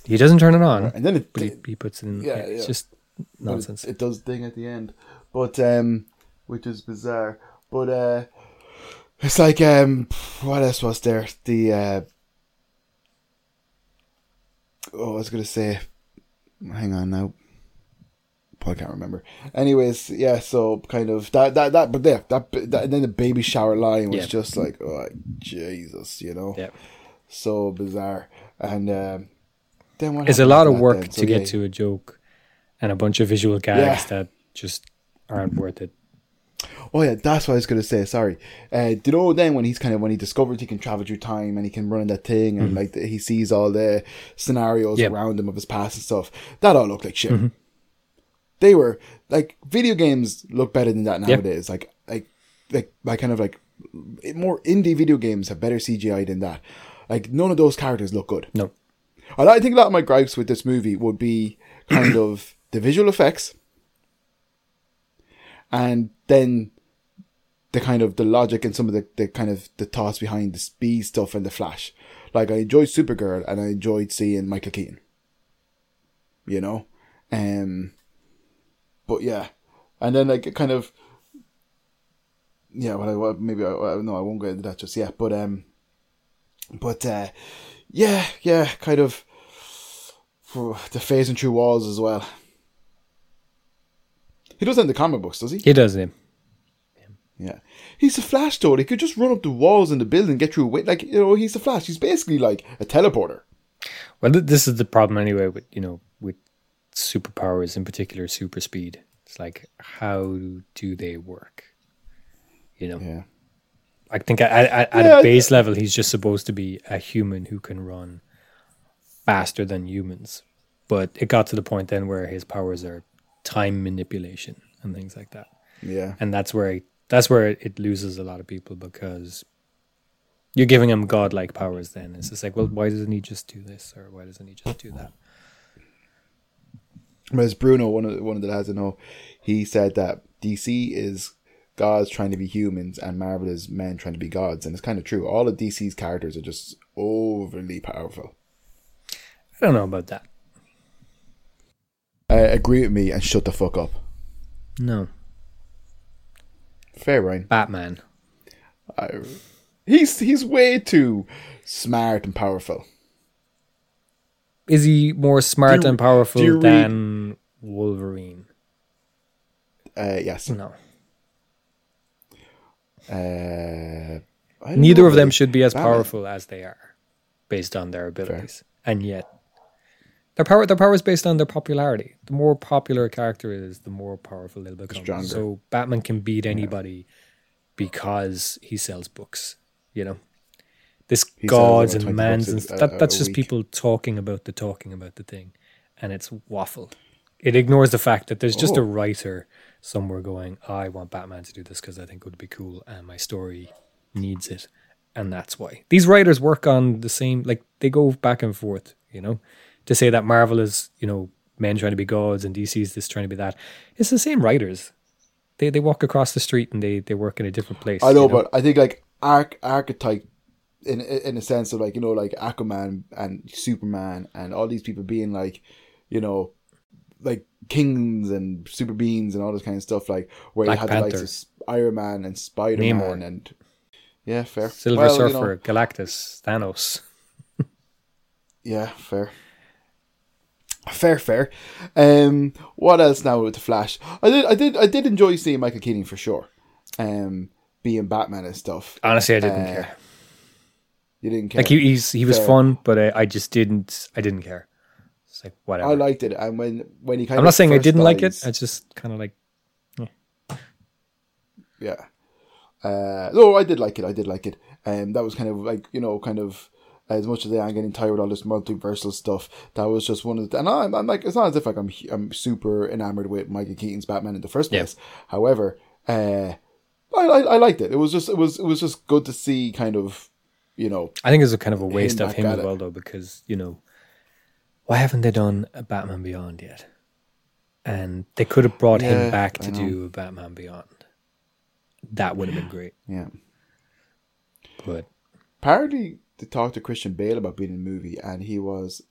he doesn't turn it on, and then it, he, he puts it in. Yeah, it's yeah. just but it- nonsense. It, does ding at the end, but um, which is bizarre. But uh, it's like um, what else was there? The uh, oh, I was gonna say, hang on now. I can't remember. Anyways, yeah. So kind of that that that, but yeah, that, that and then the baby shower line was Yeah. just like, oh Jesus, you know, yeah, so bizarre. And um, then what? it's a lot of work? So, to get yeah, to a joke and a bunch of visual gags that just aren't worth it. Oh yeah, that's what I was gonna say. Sorry. Uh, do you know then when he's kind of when he discovers he can travel through time and he can run in that thing and like he sees all the scenarios Yep. around him of his past and stuff. That all looked like shit. They were like video games look better than that nowadays. Like like like like kind of like more indie video games have better CGI than that. Like none of those characters look good. No, And I think a lot of my gripes with this movie would be kind of the visual effects and then the kind of the logic and some of the, the kind of the thoughts behind the speed stuff and the flash. Like I enjoyed Supergirl and I enjoyed seeing Michael Keaton. You know? Um but yeah. And then like kind of yeah, well, I, well maybe I, no, I won't go into that just yet. But um, but uh, yeah, yeah, kind of the phasing through walls as well. He does that in the comic books, does he? he does him. Yeah. He's a Flash though. He could just run up the walls in the building, get through. With, like you know, he's a Flash. He's basically like a teleporter. Well, th- this is the problem anyway. With you know, superpowers, in particular, super speed. It's like, how do they work? You know, Yeah. I think at, at, at Yeah, a base level, he's just supposed to be a human who can run faster than humans. But it got to the point then where his powers are time manipulation and things like that, Yeah. and that's where it, that's where it loses a lot of people because you're giving him godlike powers. Then it's just like, well, why doesn't he just do this or why doesn't he just do that? Whereas Bruno, one of the, one of the lads I know, he said that DC is gods trying to be humans and Marvel is men trying to be gods, and it's kind of true. All of DC's characters are just overly powerful. I don't know about that. Uh, agree with me and shut the fuck up. No, Fair, Ryan. Batman. I, he's he's way too smart and powerful. Is he more smart you- and powerful do you read- than Wolverine? Uh, yes. No. Uh, Neither of them should be as Batman. powerful as they are, based on their abilities, and yet their power their power is based on their popularity. The more popular a character is, the more powerful they'll become. Stronger. So Batman can beat anybody because he sells books. You know, this gods and 20 mans and a- that that's just week. people talking about the talking about the thing, and it's waffle. It ignores the fact that there's just Oh. a writer somewhere going, I want Batman to do this because I think it would be cool and my story needs it. And that's why. These writers work on the same, like, they go back and forth, you know? To say that Marvel is, you know, men trying to be gods and DC is this trying to be that. It's the same writers. They, they walk across the street and they, they work in a different place. I know, you but I think like arch- archetype in in a sense of like you know like Aquaman and Superman and all these people being like you know like kings and super beings and all this kind of stuff like where Black you had the likes of Iron Man and Spider Man and yeah, fair. Silver Well, you Surfer, know, Galactus, Thanos. yeah, fair. Fair, fair. Um, what else now with the Flash? I did, I did, I did enjoy seeing Michael Keaton for sure. Um, being Batman and stuff. Honestly, I didn't Uh, care. You didn't care. Like he, he's he was fun, but I, I just didn't I didn't care. It's like whatever. I liked it, and when when he kind I'm not saying I didn't like it. dies- I just kind of like yeah. Uh, no, I did like it. I did like it. Um, that was kind of like you know, kind of as much as I am getting tired of all this multiversal stuff. That was just one of the. And I'm, I'm like, it's not as if like I'm I'm super enamored with Michael Keaton's Batman in the first Yeah. place. However, uh, I, I I liked it. It was just it was it was just good to see kind of you know I think it's a kind of a waste Him of him as it. well though because you know why haven't they done a Batman Beyond yet? And they could have brought Yeah, him back to do a Batman Beyond. That would have been great, yeah. but apparently they talked to Christian Bale about being in the movie, and he was,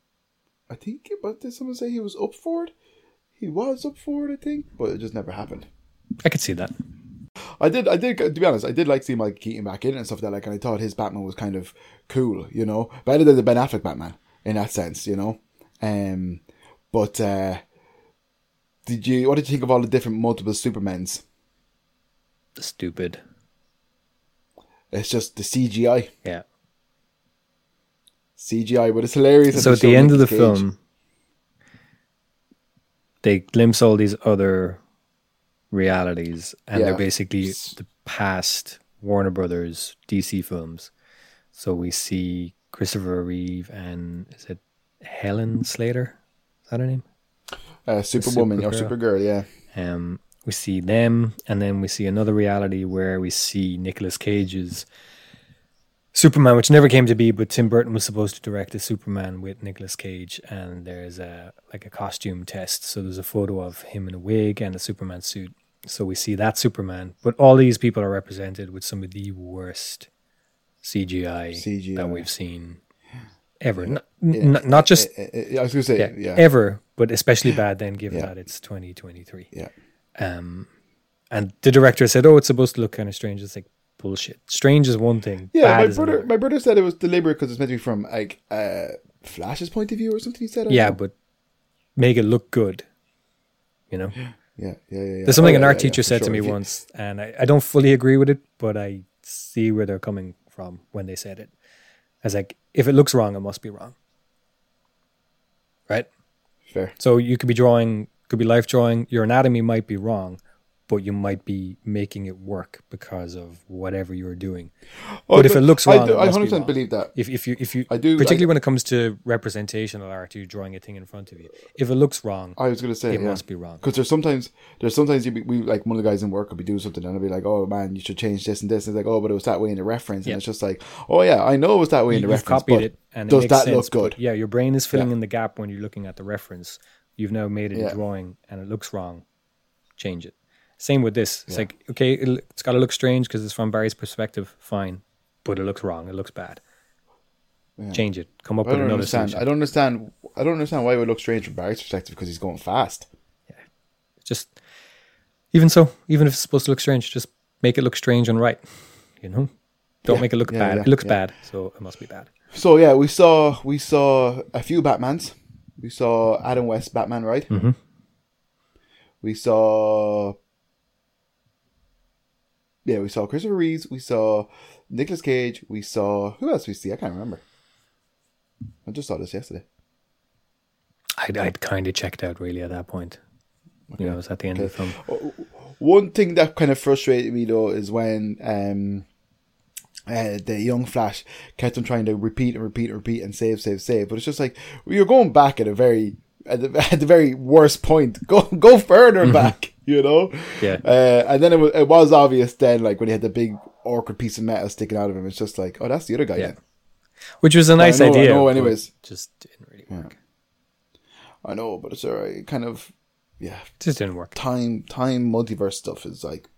I think, but did someone say he was up for it? He was up for it, I think, but it just never happened. I could see that. I did, I did, to be honest, I did like seeing Mike Keaton back in and stuff like that. Like, and I thought his Batman was kind of cool, you know, better than the Ben Affleck Batman in that sense, you know. Um, but uh, did you? What did you think of all the different multiple Supermans? Stupid. It's just the CGI, Yeah. CGI, but it's hilarious. So at the end of the Cage. film, they glimpse all these other realities, and Yeah. they're basically the past Warner Brothers DC films. So we see Christopher Reeve and is it Helen Slater? Is that her name? uh, Superwoman or Supergirl. Supergirl, yeah. Um, we see them, and then we see another reality where we see Nicolas Cage's Superman, which never came to be, but Tim Burton was supposed to direct a Superman with Nicolas Cage, and there's a like a costume test. So there's a photo of him in a wig and a Superman suit. So we see that Superman, but all these people are represented with some of the worst CGI, CGI. that we've seen ever. Not, Yeah. n- not just I was going to say, yeah, yeah. ever, but especially bad then, given that it's 2023. Yeah. Um, and the director said, "Oh, it's supposed to look kind of strange." It's like bullshit. Strange is one thing. Yeah, my brother, another. my brother said it was deliberate because it's meant to be from like uh, Flash's point of view or something. He said, yeah, know. but make it look good. You know, yeah, yeah, yeah, there's something Oh, an art teacher said to me If you- once, and I, I don't fully agree with it, but I see where they're coming from when they said it. I was like, if it looks wrong, it must be wrong, right? Fair. So you could be drawing, could be life drawing. Your anatomy might be wrong, but you might be making it work because of whatever you're doing. Oh, but if it looks I wrong, I be 100% wrong. believe that. If if you if you I do, particularly like- when it comes to representational art, you're drawing a thing in front of you. If it looks wrong, I was going to say, it yeah. must be wrong. Because there's sometimes there's sometimes you be, we like one of the guys in work will be doing something and I'll be like, oh man, you should change this and this. And it's like, oh, but it was that way in the reference, and Yeah. it's just like, oh yeah, I know it was that way in the You've reference. copied it, and does makes that sense, look good? Yeah, your brain is filling Yeah. in the gap when you're looking at the reference. You've now made it a drawing, and it looks wrong. Change it. Same with this. It's Yeah. like okay, it's got to look strange because it's from Barry's perspective. Fine, but it looks wrong. It looks bad. Yeah. Change it. Come up I with another understand. solution. I don't understand. I don't understand why it would look strange from Barry's perspective because he's going fast. Yeah. just even so, even if it's supposed to look strange, just make it look strange and right. You know, don't Yeah, make it look bad. it looks bad, so it must be bad. So yeah, we saw we saw a few Batmans. We saw Adam West Batman, right? Mhm. We saw yeah, we saw Christopher Reeves. We saw Nicolas Cage. We saw who else we see? I can't remember. I just saw this yesterday. I'd, I'd kind of checked out really at that point. You know, it was at the end of the film. One thing that kind of frustrated me though is when um, uh, the young Flash kept on trying to repeat and repeat and repeat and save, save, save. But it's just like you're going back at a very at the, at the very worst point. Go go further back, you know. Yeah. Uh, and then it was it was obvious then, like when he had the big awkward piece of metal sticking out of him. It's just like, oh, that's the other guy. Yeah. Then. Which was a nice I know- I idea. know anyways. just didn't really work. I know, but it's alright. Kind of, yeah. Just didn't work. Time time multiverse stuff is like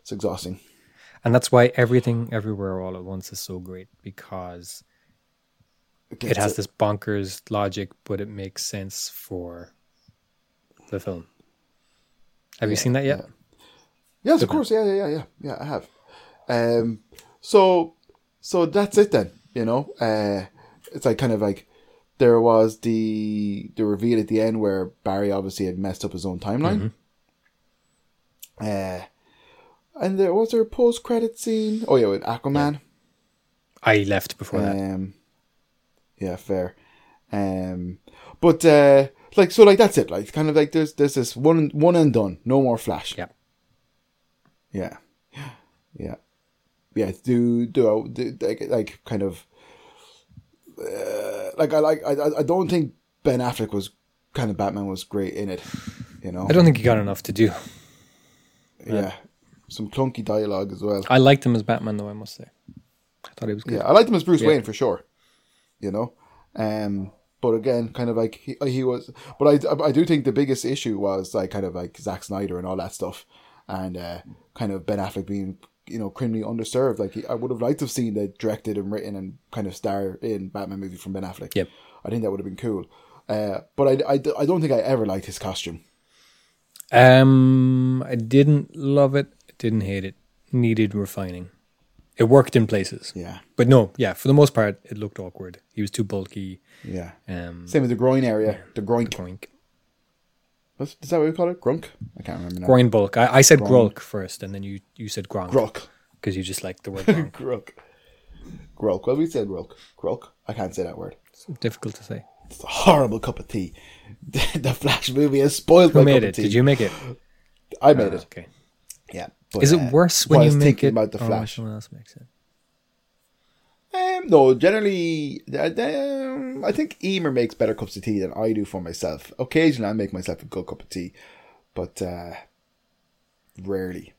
it's exhausting. And that's why everything, everywhere, all at once is so great because it has this bonkers logic, but it makes sense for the film. Have you seen that yet? Yes, of course. Yeah, yeah, yeah, yeah. Yeah, I have. Um, so, so that's it then. You know, uh, it's like kind of like there was the the reveal at the end where Barry obviously had messed up his own timeline. Uh, and there was there a post credit scene. Oh yeah, with Aquaman. I left before that. Yeah, fair. Um, but uh, like so, like that's it. Like kind of like there's there's this one one and done. No more Flash. Yeah. Yeah, yeah, yeah. Do do, do like, like kind of uh, like I like I I don't think Ben Affleck was kind of Batman was great in it. You know. I don't think he got enough to do. Yeah. Some clunky dialogue as well. I liked him as Batman, though. I must say, I thought he was good. Yeah, I liked him as Bruce Yeah. Wayne for sure. You know, um, but again, kind of like he, he was. But I, I do think the biggest issue was like kind of like Zack Snyder and all that stuff, and uh, kind of Ben Affleck being you know criminally underserved. Like he, I would have liked to have seen the directed and written and kind of star in Batman movie from Ben Affleck. Yep. I think that would have been cool. Uh, but I, I, I don't think I ever liked his costume. Um, I didn't love it. Didn't hate it. Needed refining. It worked in places, Yeah, but no, yeah. For the most part, it looked awkward. He was too bulky. yeah. Um, Same with the groin area, the groin. groin, What's, is that what we call it? Grunk? I can't remember now. groin bulk. I, I said grulk first, and then you you said gronk Gruk. because you just like the word gronk. Gruk. Grok. Well, we said Grok. Grok. I can't say that word. It's difficult to say. It's a horrible cup of tea. the Flash movie has spoiled Who my made cup it? of tea. Did you make it? I made it. Okay. Yeah. But, Is it worse when you make it about the Flash? Someone else makes it. Um, no, generally, um, I think Emer makes better cups of tea than I do for myself. Occasionally, I make myself a good cup of tea, but uh, rarely.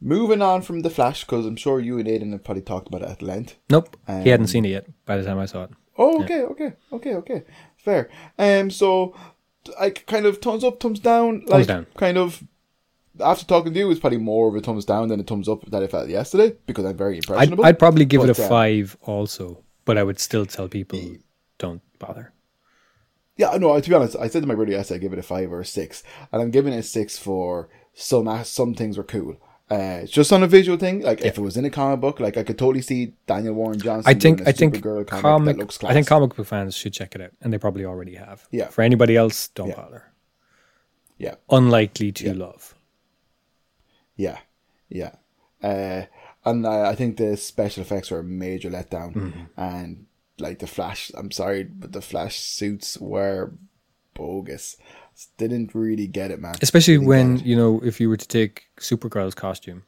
Moving on from the Flash, because I'm sure you and Aiden have probably talked about it at length. Nope. he hadn't Um, seen it yet by the time I saw it. Oh, okay, okay, okay, okay, fair. Um, so I kind of thumbs up, thumbs down, like down. kind of. After talking to you, it's probably more of a thumbs down than a thumbs up that I felt yesterday because I'm very I'd, impressionable. I'd probably give it a uh, five also, but I would still tell people don't bother. Yeah, no. To be honest, I said to my brother yesterday, I give it a five or a six, and I'm giving it a six for some some things were cool. Uh, it's just on a visual thing. Like if it was in a comic book, like I could totally see Daniel Warren Johnson. I think I think comic, comic, that looks I think comic book fans should check it out, and they probably already have. Yeah. For anybody else, don't Yeah. bother. yeah, Unlikely to love. Yeah, yeah. Uh, and uh, I think the special effects were a major letdown, Mm-hmm. and like the Flash. I'm sorry, but the Flash suits were bogus. Didn't really get it, man. Especially Didn't when you know if you were to take Supergirl's costume,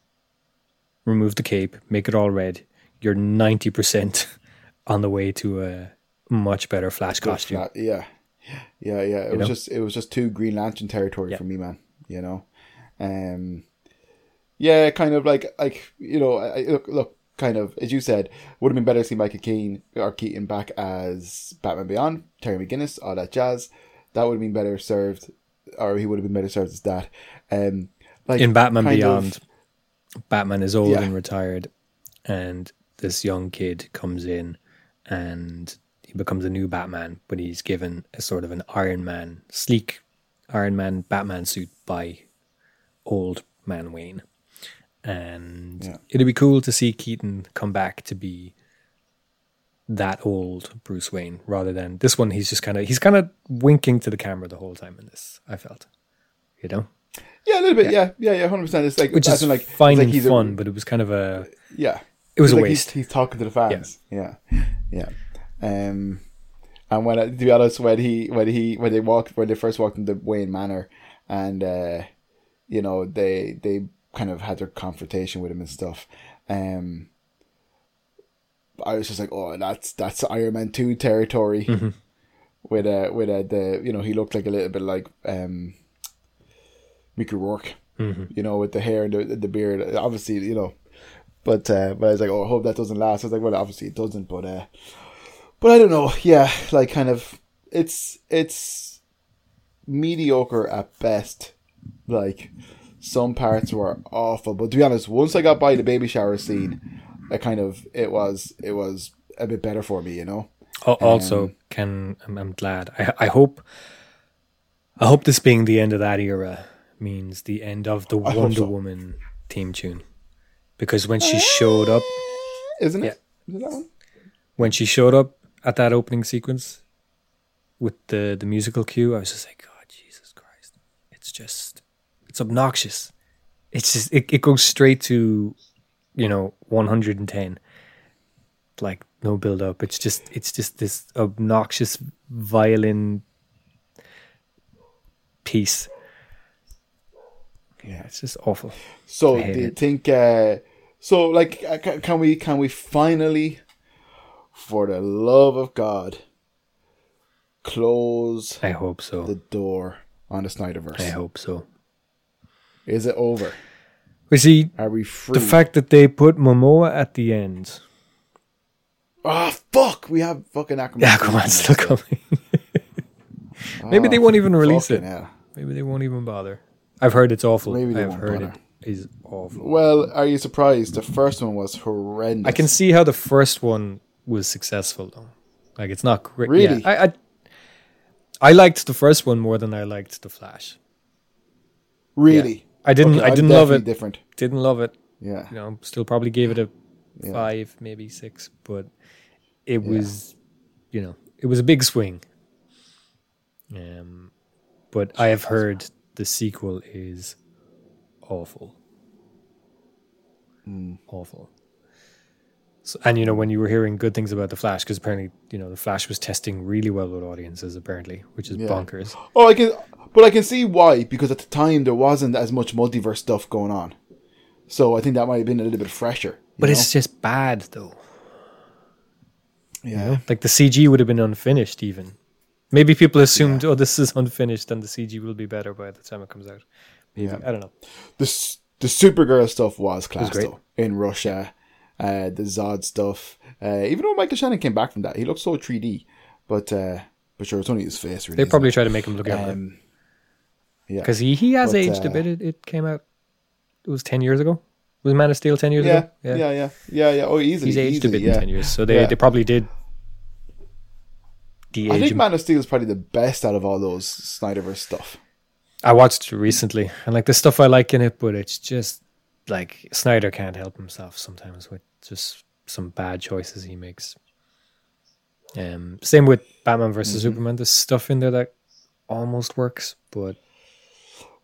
remove the cape, make it all red, you're ninety percent on the way to a much better Flash costume. Flat- yeah, yeah, yeah. It was know? just it was just too Green Lantern territory Yeah. for me, man. You know, um, yeah, kind of like like you know, I, look, look, kind of as you said, would have been better to see Michael Keane or Keaton back as Batman Beyond, Terry McGinnis, all that jazz. That would have been better served, or he would have been better served as that. Um, like In Batman kind of- Beyond, Batman is old Yeah. and retired, and this young kid comes in and he becomes a new Batman, but he's given a sort of an Iron Man, sleek Iron Man Batman suit by old man Wayne. And Yeah. it'd be cool to see Keaton come back to be that old Bruce Wayne rather than this one. He's just kind of he's kind of winking to the camera the whole time in this. I felt, you know, yeah, a little bit, yeah, yeah, yeah, hundred percent. It's like which is in, like fine like and he's a- fun, but it was kind of a yeah, it was It's a like waste. He's, he's talking to the fans. Yeah, yeah. Um, and when I- to be honest, when he when he when they walked when they first walked into Wayne Manor, and uh, you know they they kind of had their confrontation with him and stuff. Um, I was just like, oh, that's that's Iron Man two territory. Mm-hmm. With uh with uh, the you know he looked like a little bit like um, Mickey Rourke. Mm-hmm. You know, with the hair and the, the beard. Obviously, you know, but uh, but I was like, oh, I hope that doesn't last. I was like, well, obviously it doesn't, but uh, but I don't know. Yeah, like kind of, it's it's mediocre at best. Like some parts were awful, but to be honest, once I got by the baby shower scene, I kind of it was it was a bit better for me, you know. Also, Um, can I'm, I'm glad. I I hope I hope this being the end of that era means the end of the Wonder so. Woman theme tune, because when she showed up, Isn't Yeah. it? Is it that one? when she showed up at that opening sequence with the the musical cue, I was just like, God, Jesus Christ! It's just it's obnoxious. It's just it, it goes straight to you know 110 like no build up it's just it's just this obnoxious violin piece yeah it's just awful So do you it. think? Uh, so like, uh, can we can we finally, for the love of God, close i hope so the door on the Snyderverse? i hope so Is it over? we see Are we free? the fact that they put momoa at the end Ah, fuck! We have fucking Aquaman. on still coming maybe they Ah, won't even release it hell. maybe they won't even bother i've heard it's awful Maybe they i've heard bother. it is awful. Well, are you surprised? The first one was horrendous. I can see how the first one was successful though. Like it's not great. Really? Yeah, I, I I liked the first one more than I liked the Flash. really. I didn't. Okay, I didn't love it. Different. Didn't love it. Yeah. You know, still probably gave it a Yeah. five, maybe six, but it was, you know, it was a big swing. Um, but I have heard the sequel is awful, Hmm. awful. So, and you know, when you were hearing good things about the Flash, because apparently, you know, the Flash was testing really well with audiences, apparently, which is Yeah. bonkers. Oh, I can, but I can see why because at the time there wasn't as much multiverse stuff going on, so I think that might have been a little bit fresher. But know? it's just bad, though. yeah, Like the CG would have been unfinished, even. Maybe people assumed, oh, this is unfinished, and the CG will be better by the time it comes out. Maybe. Yeah. I don't know. the the Supergirl stuff was class great. though in Russia. Uh, the Zod stuff, uh, even though Michael Shannon came back from that, he looked so 3D. But uh, but sure, it's only his face. Really, They probably try to make him look younger um, yeah, because he, he has But, aged a uh, bit. It, it came out. It was ten years ago. Was Man of Steel ten years yeah, ago? yeah, yeah, yeah, yeah. yeah. Oh, easily, He's aged easily, a bit yeah. in ten years, so they, Yeah. they probably did. De-age I think him. Man of Steel is probably the best out of all those Snyderverse stuff. I watched recently, and like the stuff I like in it, but it's just like Snyder can't help himself sometimes with just some bad choices he makes. Um, same with Batman versus Mm-hmm. Superman. There's stuff in there that almost works, but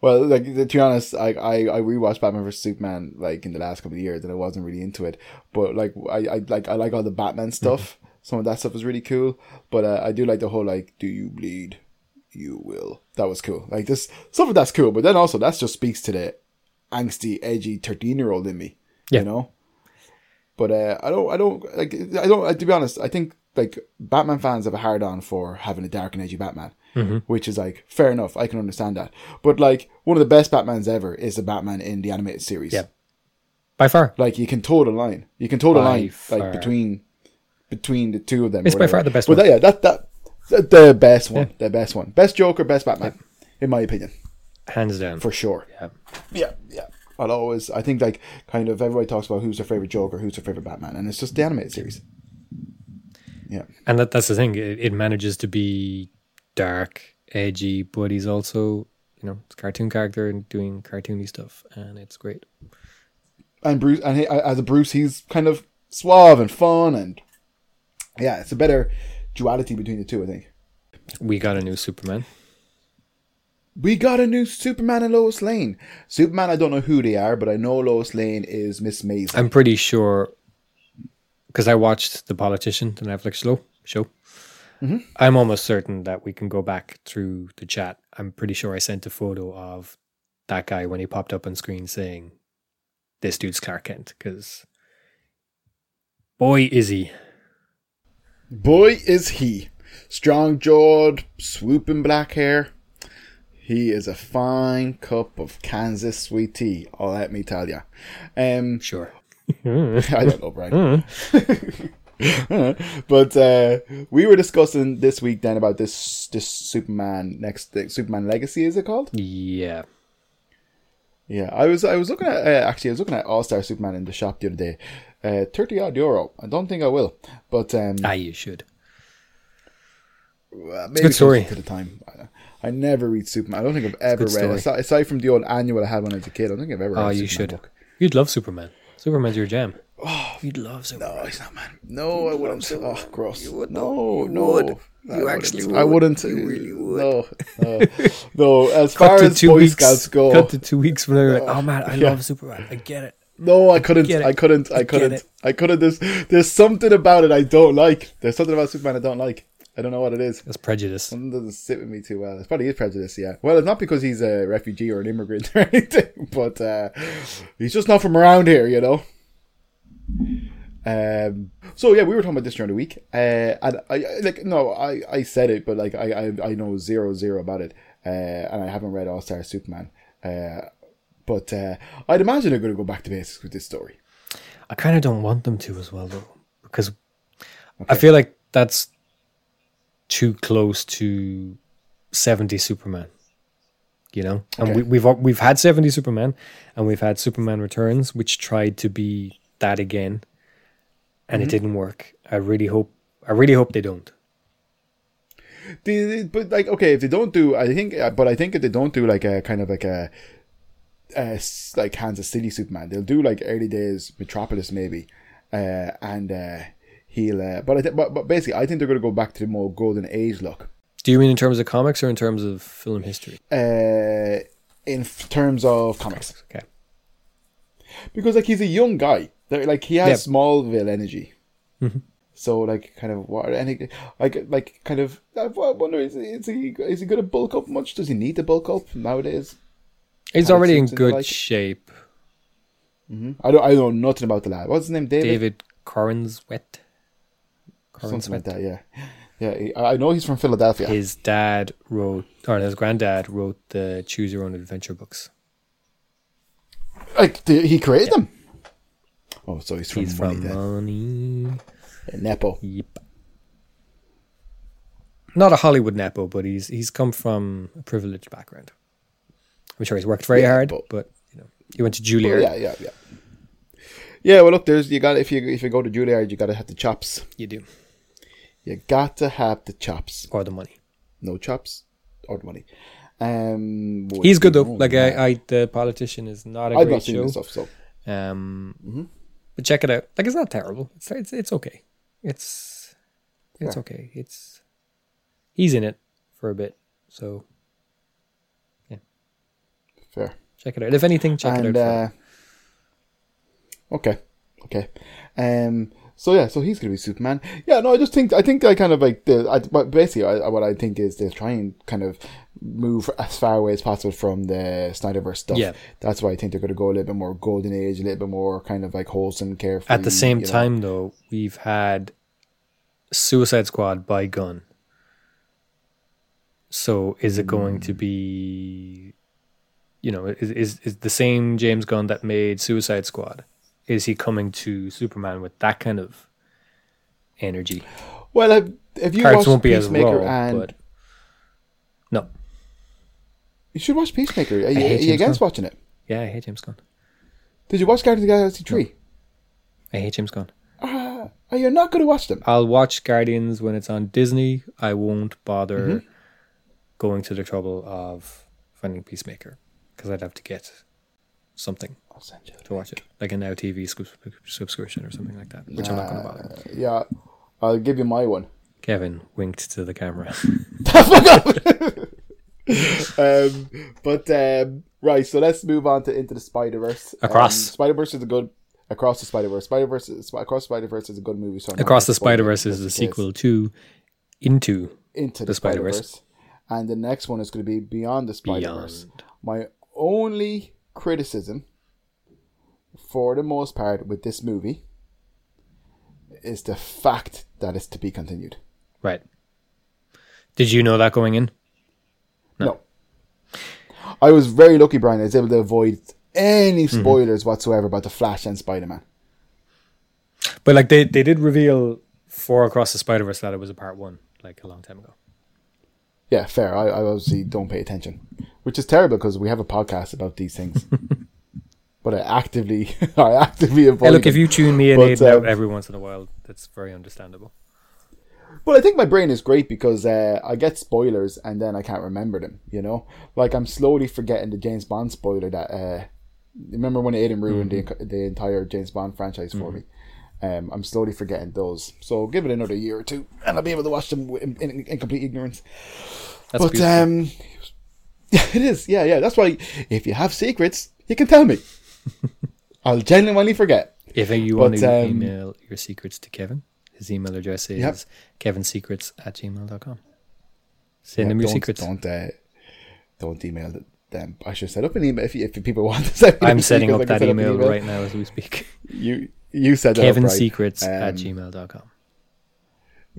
Well, like to be honest, I I, I rewatched Batman vs Superman like in the last couple of years, and I wasn't really into it. But like I, I like I like all the Batman stuff. Some of that stuff was really cool. But uh, I do like the whole like, do you bleed? You will. That was cool. Like this stuff of that's cool. But then also that just speaks to the angsty, edgy thirteen year old in me. Yeah. You know. But uh, I don't. I don't like. I don't. To be honest, I think like Batman fans have a hard on for having a dark and edgy Batman which is like fair enough. I can understand that. But like one of the best Batmans ever is the Batman in the animated series. Yeah. by far, Like you can toe the line. You can toe the By line far. like between between the two of them. It's by far the best But one. that, yeah, that that that- the best one. The best one. Best Joker, best Batman, in my opinion, hands down. for sure. yeah. Yeah, yeah. I'll always. I think like kind of everybody talks about who's their favorite Joker, who's their favorite Batman, and it's just the animated series. Yeah. And that, that's the thing. It, it manages to be dark, edgy, but he's also, you know, it's a cartoon character and doing cartoony stuff, and it's great. and Bruce and he, as a Bruce, he's kind of suave and fun, and yeah, it's a better duality between the two. I think We got a new Superman. We got a new Superman and Lois Lane. Superman, I don't know who they are, but I know Lois Lane is Miss Maisel. I'm pretty sure because I watched The Politician, the Netflix show. show. Mm-hmm. I'm almost certain that we can go back through the chat. I'm pretty sure I sent a photo of that guy when he popped up on screen saying, "This dude's Clark Kent." Because boy, is he! Boy, is he strong jawed, swooping black hair. He is a fine cup of Kansas sweet tea. Oh, let me tell you. Um, Sure. I don't know, Brian. but uh, we were discussing this week then about this this Superman next Superman Legacy. Is it called? Yeah. Yeah, I was I was looking at uh, actually I was looking at All Star Superman in the shop the other day. Uh, Thirty odd euro. I don't think I will, but um, Ah, you should. uh, maybe good story. closer to the time. I, I never read Superman. I don't think I've ever read aside, aside from the old annual I had when I was a kid. I don't think I've ever. read Oh, a you Superman should. book. You'd love Superman. Superman's your jam. Oh, you'd love Superman. No, he's not, man. No, I wouldn't. Oh, gross. You would, no. You no. would. I You actually I would. wouldn't. You really would. No, no, no. As far as two Boy weeks. Scouts go, Cut to two weeks when they're like, oh, "Oh man, I Yeah. love Superman. I get it." no, I couldn't. I couldn't. I I couldn't. I couldn't. There's, there's something about it I don't like. There's something about Superman I don't like. I don't know what it is. That's prejudice. Something doesn't sit with me too well. It's probably his prejudice, yeah. Well, it's not because he's a refugee or an immigrant or anything, but uh, he's just not from around here, you know. Um. So yeah, we were talking about this during the week, uh, and I I- like no, I I said it, but like I I, I know zero zero about it, uh, and I haven't read All Star Superman, uh, but uh, I'd imagine they're going to go back to basics with this story. I kind of don't want them to as well, though, because I feel like that's too close to 70 Superman. You know, and Okay. we, we've we've had seventy Superman, and we've had Superman Returns, which tried to be that again, and it Mm-hmm. didn't work. I really hope. I really hope they don't. The, but like, okay, if they don't do, I think, uh, but I think if they don't do like a kind of like a, a like Kansas City Superman, they'll do like early days Metropolis maybe, uh, and uh, he'll. Uh, but I think, but, but basically, I think they're going to go back to the more golden age look. Do you mean in terms of comics or in terms of film history? Uh, in f- terms of comics, Okay. because like he's a young guy, They're, like he has Yeah. Smallville energy. Mhm. So like kind of what any like like kind of I wonder is, is he is he going to bulk up much? Does he need to bulk up nowadays? He's How already in seems in the good like- shape. I don't I know nothing about the lad. What's his name? David. David Corenswet. Something like that. Yeah, yeah. he- I know he's from Philadelphia. His dad wrote, or his granddad wrote the Choose Your Own Adventure books. like the, he created them. Oh, so he's from He's money from. Money. Nepo. Yep. Not a Hollywood nepo, but he's he's come from a privileged background. I'm sure he's worked very Yeah, hard, but- but, you know, he went to Juilliard. yeah, yeah, yeah. Yeah, well, look, there's you got if you if you go to Juilliard, you got to have the chops. You do, You got to have the chops. or the money. No chops or the money. Um, He's good though. Like? I, I, the politician is not a I've great not seen show. stuff, so Um, Mm-hmm. but check it out. Like it's not terrible. It's it's, it's okay. It's it's Yeah. okay. It's he's in it for a bit, so yeah, fair. check it out. If anything, check and it out. uh, okay, okay. Um. So yeah, so he's gonna be Superman. Yeah, no, I just think I think I kind of like the. I, but basically, I, what I think is they're trying kind of move as far away as possible from the Snyderverse stuff. Yeah. that's why I think they're gonna go a little bit more golden age, a little bit more kind of like wholesome, carefree. At the same you know. time, though, we've had Suicide Squad by Gunn. So is it going Hmm. to be, you know, is, is is the same James Gunn that made Suicide Squad? Is he coming to Superman with that kind of energy? Well, have, have you Parts watched Peacemaker? raw, and but no, you should watch Peacemaker. Are you, are you against Gunn. watching it? yeah, I hate James Gunn. Did you watch Guardians of the Galaxy three? I hate James Gunn. Uh, are you not going to watch them? I'll watch Guardians when it's on Disney. I won't bother Mm-hmm. going to the trouble of finding Peacemaker because I'd have to get something I'll send you. to watch it, like a Now TV subscription or something like that, which I'm not going to bother. Uh, yeah, I'll give you my one. Kevin winked to the camera. um, but um, right, so let's move on to into the Spider Verse. Across. Spider Verse is a good across the Spider Verse. Spider Verse across Spider Verse is a good movie. So I'm Across the spoil Spider Verse is the in case. sequel to Into into the, the Spider Spider-Verse. And the next one is going to be Beyond the Spider Verse. My only criticism, for the most part, with this movie is the fact that it's to be continued. Right. Did you know that going in? No. I was very lucky, Brian. I was able to avoid any Mm-hmm. spoilers whatsoever about the Flash and Spider Man. But like they, they did reveal for Across the Spider Verse that it was a part one, like a long time ago. Yeah, fair. I, I obviously don't pay attention, which is terrible because we have a podcast about these things. but I actively, I actively avoid. Hey, look, if you tune me in But, Aiden, um, every once in a while, that's very understandable. Well, I think my brain is great because uh, I get spoilers and then I can't remember them. You know, like I'm slowly forgetting the James Bond spoiler that. Uh, remember when Aiden ruined the, the entire James Bond franchise for me? Um, I'm slowly forgetting those. So give it another year or two, and I'll be able to watch them in, in, in complete ignorance. That's but beautiful. um, it is. Yeah, yeah. That's why if you have secrets, you can tell me. I'll genuinely forget. If you want But, to um, email your secrets to Kevin, his email address is Yep. kevinsecrets at gmail.com. Send Yeah, him your don't, secrets. Don't uh, don't email them. I should set up an email if, if people want to send I'm setting up that set an email right now as we speak. You you said that up, right? kevinsecrets at Um, gmail.com.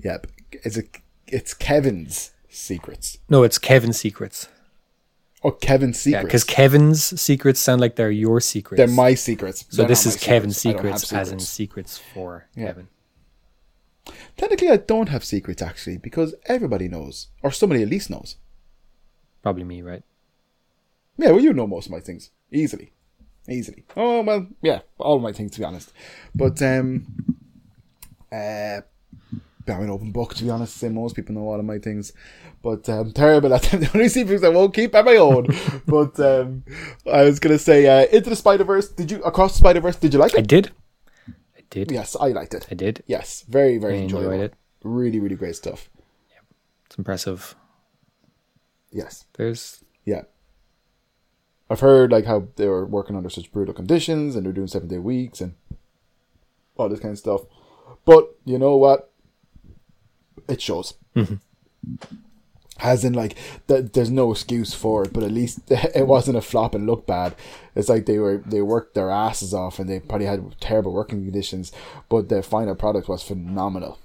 Yep. It's a, it's Kevin's secrets. No, it's Kevin's secrets. Oh, Kevin's secrets. Yeah, secrets. because Kevin's secrets sound like they're your secrets. they're my secrets. so They're this is Kevin's don't secrets, as in secrets. secrets for Yeah. Kevin. Technically, I don't have secrets actually because everybody knows, or somebody at least knows. Probably me, right? Yeah, well, you know most of my things easily, easily. Oh well, yeah, all my things to be honest. But um, uh, I'm an open book to be honest. Say most people know all of my things, but um, terrible at them. The only things I won't keep at my own. but um, I was gonna say uh, into the Spider Verse. Did you across the Spider Verse? Did you like it? I did. I did. Yes, I liked it. I did. Yes, very very I enjoyed enjoyable. it. Really really great stuff. It's impressive. Yes. There's Yeah. I've heard like how they were working under such brutal conditions and they're doing seven day weeks and all this kind of stuff. But you know what? It shows. Mm-hmm. As in, like, th- there's no excuse for it, but at least it wasn't a flop and looked bad. It's like they were they worked their asses off and they probably had terrible working conditions, but the final product was phenomenal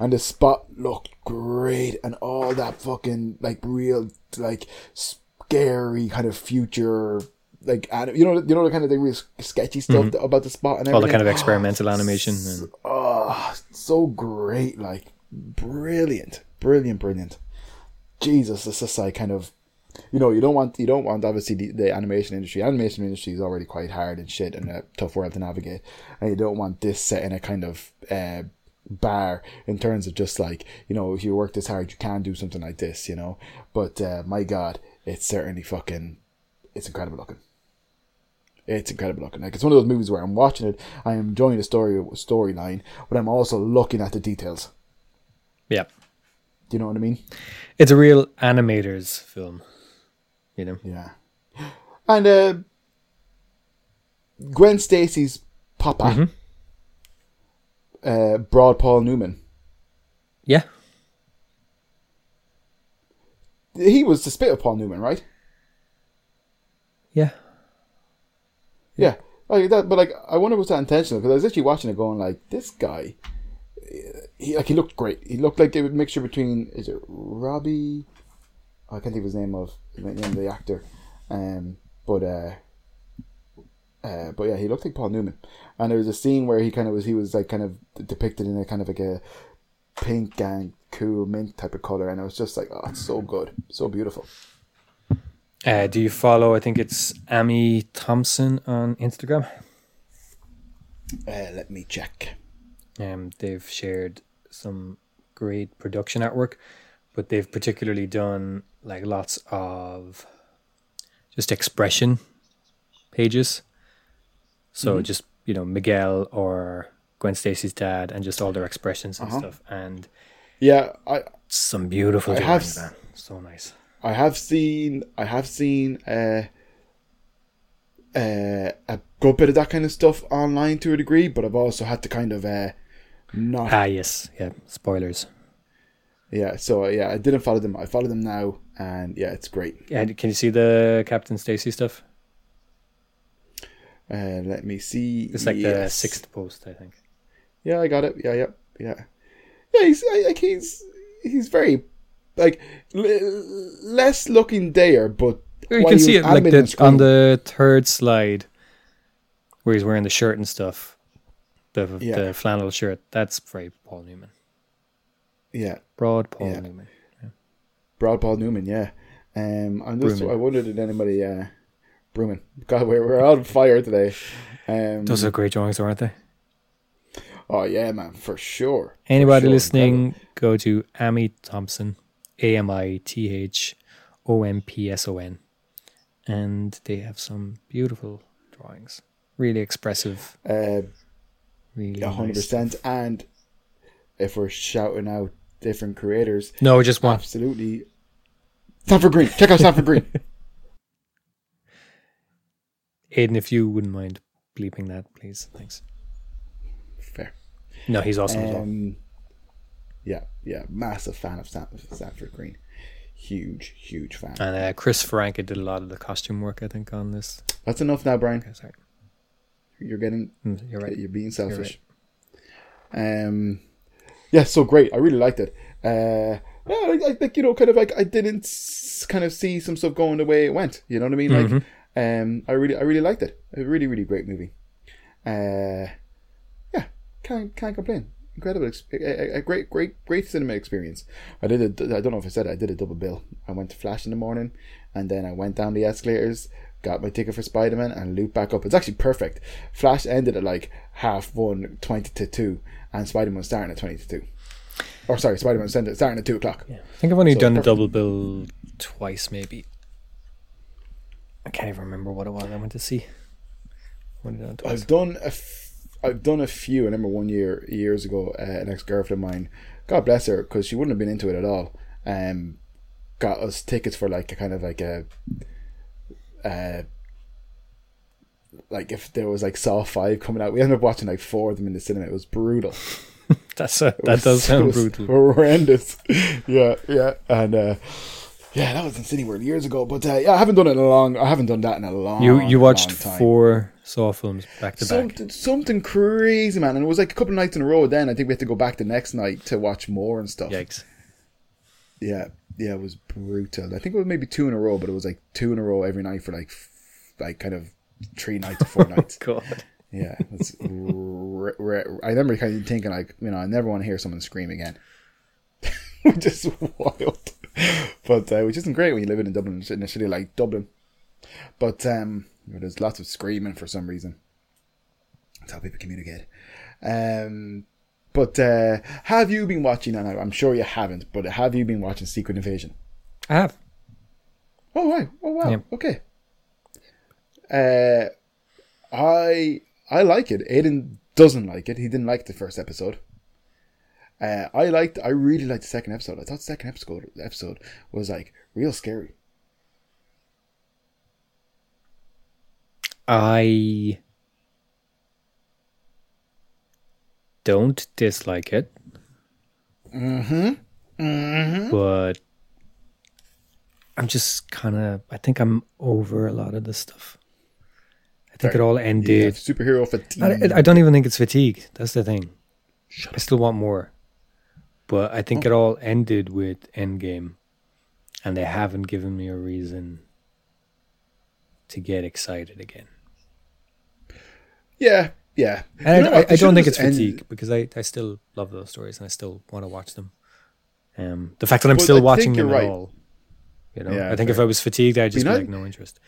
and the spot looked great and all that fucking like real like scary kind of future like anim- you know you know the kind of the real sketchy stuff that- about the spot and all the kind of experimental animation. And oh so great like brilliant. Brilliant brilliant. Jesus it's just like kind of you know you don't want you don't want obviously the, the animation industry. Animation industry is already quite hard and shit and a tough world to navigate. And you don't want this set in a kind of uh bar in terms of just like you know if you work this hard you can do something like this you know? But uh my god it's certainly fucking it's incredible looking. It's incredible looking. Like it's one of those movies where I'm watching it, I am enjoying the story storyline, but I'm also looking at the details. Yeah, Do you know what I mean? it's a real animator's film. You know. Yeah. And uh, Gwen Stacy's papa, uh, Broad Paul Newman, Yeah. he was the spit of Paul Newman, right? Yeah. Yeah. Like that, but like I wonder was that intentional because I was actually watching it going like this guy, he like he looked great. He looked like a mixture between is it Robbie? I can't think of his name of the name of the actor, um, but uh, uh, but yeah, he looked like Paul Newman. And there was a scene where he kind of was he was like kind of depicted in a kind of like a pink and cool mint type of color, and it was just like oh, it's so good, so beautiful. Uh, do you follow? I think it's Ami Thompson on Instagram. Uh, let me check. Um, they've shared some great production artwork, but they've particularly done like lots of just expression pages. So just you know Miguel or Gwen Stacy's dad, and just all their expressions and stuff, and Yeah, I some beautiful I have drawings, man. So nice. I have seen I have seen uh, uh, a good bit of that kind of stuff online to a degree, but I've also had to kind of uh, not Ah, yes, yeah. Spoilers. yeah. So uh, yeah, I didn't follow them. I follow them now, and yeah, it's great. Yeah, can you see the Captain Stacy stuff? Uh, let me see. It's like the sixth post, I think. Yeah, I got it. Yeah, yeah, yeah. Yeah, he's like he's he's very like l- less looking there, but You can see it like the, on the third slide, where he's wearing the shirt and stuff, the Yeah. the flannel shirt. That's very Paul Newman, yeah. broad Paul Yeah. Newman. Broad Paul Newman, yeah. Um, I'm just, I wondered did anybody, uh, Brewman. God, we're, we're on fire today. Um, Those are great drawings, aren't they? oh yeah, man, for sure. For Anybody sure. listening, go to Ami Thompson, A M I T H O M P S O N, and they have some beautiful drawings. Really expressive. Uh, Really a hundred nice. percent. And if we're shouting out different creators, No, just one. absolutely. Stanford Green, check out Stanford Green. Aiden, if you wouldn't mind bleeping that, please. Thanks. Fair. No, he's awesome. Um, yeah, yeah, massive fan of Stan- Stanford Green. Huge, huge fan. And uh, Chris Franca did a lot of the costume work, I think, on this. That's enough now, Brian. Okay, sorry. You're getting Mm, You're right. You're being selfish. Um, yeah, so great. I really liked it. Uh, yeah, like, like, like you know, kind of like I didn't kind of see some stuff going the way it went. You know what I mean? Like, Mm-hmm. um, I really, I really liked it. A really, really great movie. Uh, yeah, can't can't complain. Incredible, a- a great, great, great cinema experience. I did a, I don't know if I said it. I did a double bill. I went to Flash in the morning, and then I went down the escalators, got my ticket for Spider Man, and looped back up. It's actually perfect. Flash ended at like half one, 20 to 2, and Spider Man starting at 20 to 2. Or sorry, Spider Man starting at 2 o'clock. Yeah. I think I've only So done a double bill twice, maybe. I can't even remember what it was I went to see. Twice. I've done a, f- I've done a few. I remember one year years ago, uh, an ex girlfriend of mine, God bless her, because she wouldn't have been into it at all. Um, got us tickets for like a kind of like a, uh, like if there was like Saw Five coming out, we ended up watching like four of them in the cinema. It was brutal. That's a, that was- does sound brutal. horrendous. yeah, yeah, and uh, yeah, that was in Cineworld years ago. But uh, yeah, I haven't done it in a long. I haven't done that in a long. You you watched time. four Saw films back to back. Something, something crazy, man. And it was like a couple of nights in a row. Then I think we had to go back the next night to watch more and stuff. Yikes! Yeah, yeah, it was brutal. I think it was maybe two in a row, but it was like two in a row every night for like, f- like kind of three nights or four nights. God. Yeah, it's r- r- I remember kind of thinking like, you know, I never want to hear someone scream again, which is wild. But uh, which isn't great when you live in Dublin, in a city like Dublin. But um, there's lots of screaming for some reason. That's how people communicate. Um, but uh, have you been watching? And I'm sure you haven't, but have you been watching Secret Invasion? I have. Oh right. Oh wow. Yeah. Okay. Uh, I I like it. Aiden doesn't like it. He didn't like the first episode. Uh, I liked. I really liked the second episode. I thought the second episode episode was like real scary. I don't dislike it. Mm-hmm. Mm-hmm. but I'm just kind of. I think I'm over a lot of this stuff. I think Fair. it all ended. superhero fatigue. I, I don't even think it's fatigue. That's the thing. I still want more, but I think it all ended with Endgame, and they haven't given me a reason to get excited again. yeah. Yeah. And You know I, I, I don't think it's fatigue because I, I still love those stories and I still want to watch them. Um, the fact that I'm But still think watching them right. at all, you know, Yeah, I think if I was fatigued, I'd just You be like no interest.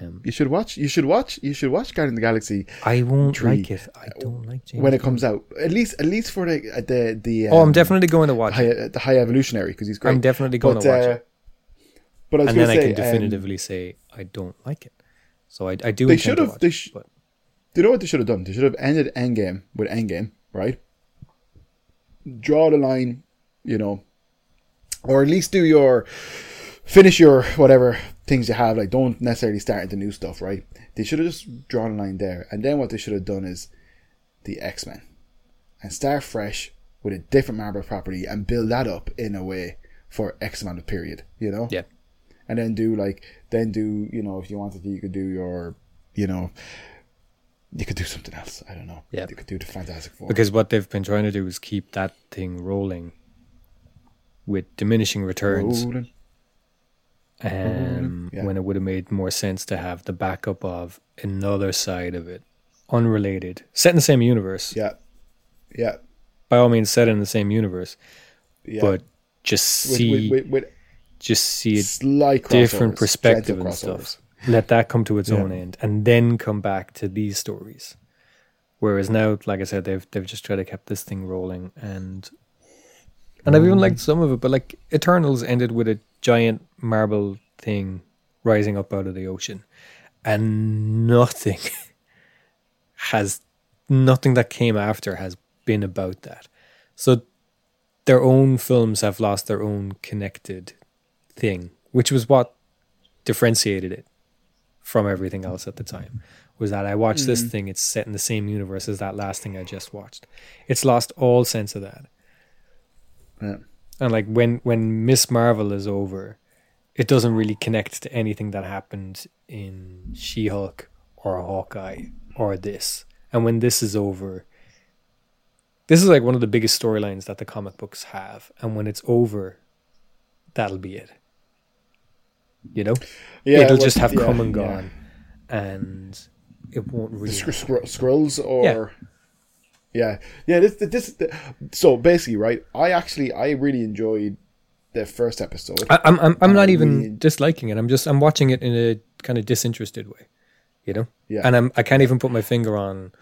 Um, You should watch. You should watch. You should watch Guardian of the Galaxy I won't Tree. like it. I don't like James. when it comes out. At least, at least for the uh, the the. Oh, I'm um, definitely going to watch high, the high evolutionary because he's great. I'm definitely going but, to watch uh, it, But I and then to I say, can um, definitively say I don't like it. So I, I do. They intend should to have- watch they sh- you know what they should have done? They should have ended Endgame with Endgame, right? Draw the line, you know, or at least do your finish your whatever things you have. Like, don't necessarily start into new stuff, right? They should have just drawn a line there, and then what they should have done is the X Men and start fresh with a different Marvel property and build that up in a way for X amount of period, you know? yeah, and then do like then do you know if you wanted to you could do your you know you could do something else i don't know Yeah. you could do the fantastic four because what they've been trying to do is keep that thing rolling with diminishing returns. Rolling. um, Yeah. when it would have made more sense to have the backup of another side of it, unrelated, set in the same universe. yeah yeah By all means, set in the same universe, yeah but just see, with, with, with just see a different perspective and stuff. Let that come to its Yeah. own end, and then come back to these stories. Whereas now, like I said, they've they've just tried to keep this thing rolling, and and I've even liked some of it. But like Eternals ended with a giant marble thing rising up out of the ocean, and nothing has nothing that came after has been about that. So their own films have lost their own connected thing, which was what differentiated it from everything else at the time. Was that I watched this mm. thing, it's set in the same universe as that last thing I just watched. It's lost all sense of that. Yeah. And like when when Miss Marvel is over, it doesn't really connect to anything that happened in She Hulk or Hawkeye or this. And when this is over, this is like one of the biggest storylines that the comic books have. And when it's over, that'll be it. You know? yeah It'll just have yeah, come and yeah. gone. And it won't really. scr- scr- scrolls or yeah yeah, this this, this so basically right i actually i really enjoyed the first episode. I, I'm I'm I'm I not even really- disliking it. I'm just I'm watching it in a kind of disinterested way, you know. Yeah. And I'm I can't even put my finger on.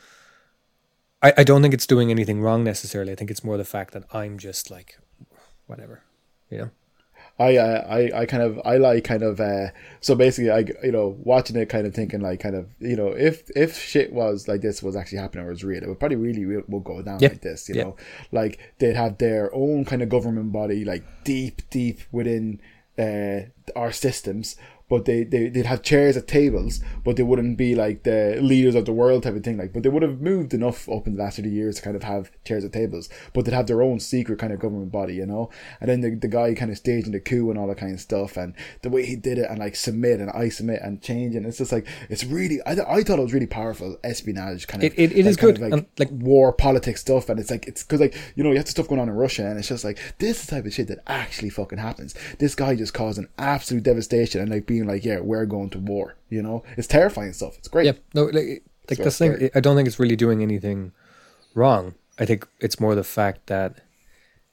I I don't think it's doing anything wrong necessarily. I think it's more the fact that I'm just like, whatever, you know. I, I, I kind of, I like kind of, uh, so basically, I, you know, watching it, kind of thinking like, kind of, you know, if, if shit was like this was actually happening or was real, it would probably really will, will go down Yeah. like this, you Yeah. know, like they'd have their own kind of government body, like deep, deep within, uh, our systems, but they, they, they'd have chairs at tables, but they wouldn't be like the leaders of the world type of thing, like, but they would have moved enough up in the last 30 years to kind of have chairs at tables, but they'd have their own secret kind of government body, you know, and then the, the guy kind of staging the coup and all that kind of stuff, and the way he did it, and like submit and I submit and change, and it's just like, it's really, I, th- I thought it was really powerful espionage kind of, It- it- it like, is kind good, of like, and, like- war politics stuff, and it's like, it's because like, you know, you have the stuff going on in Russia, and it's just like, this is the type of shit that actually fucking happens. This guy just causing absolute devastation and like being like, yeah, we're going to war, you know, it's terrifying stuff. It's great. Yeah, no, like, like So the thing. I don't think it's really doing anything wrong. I think it's more the fact that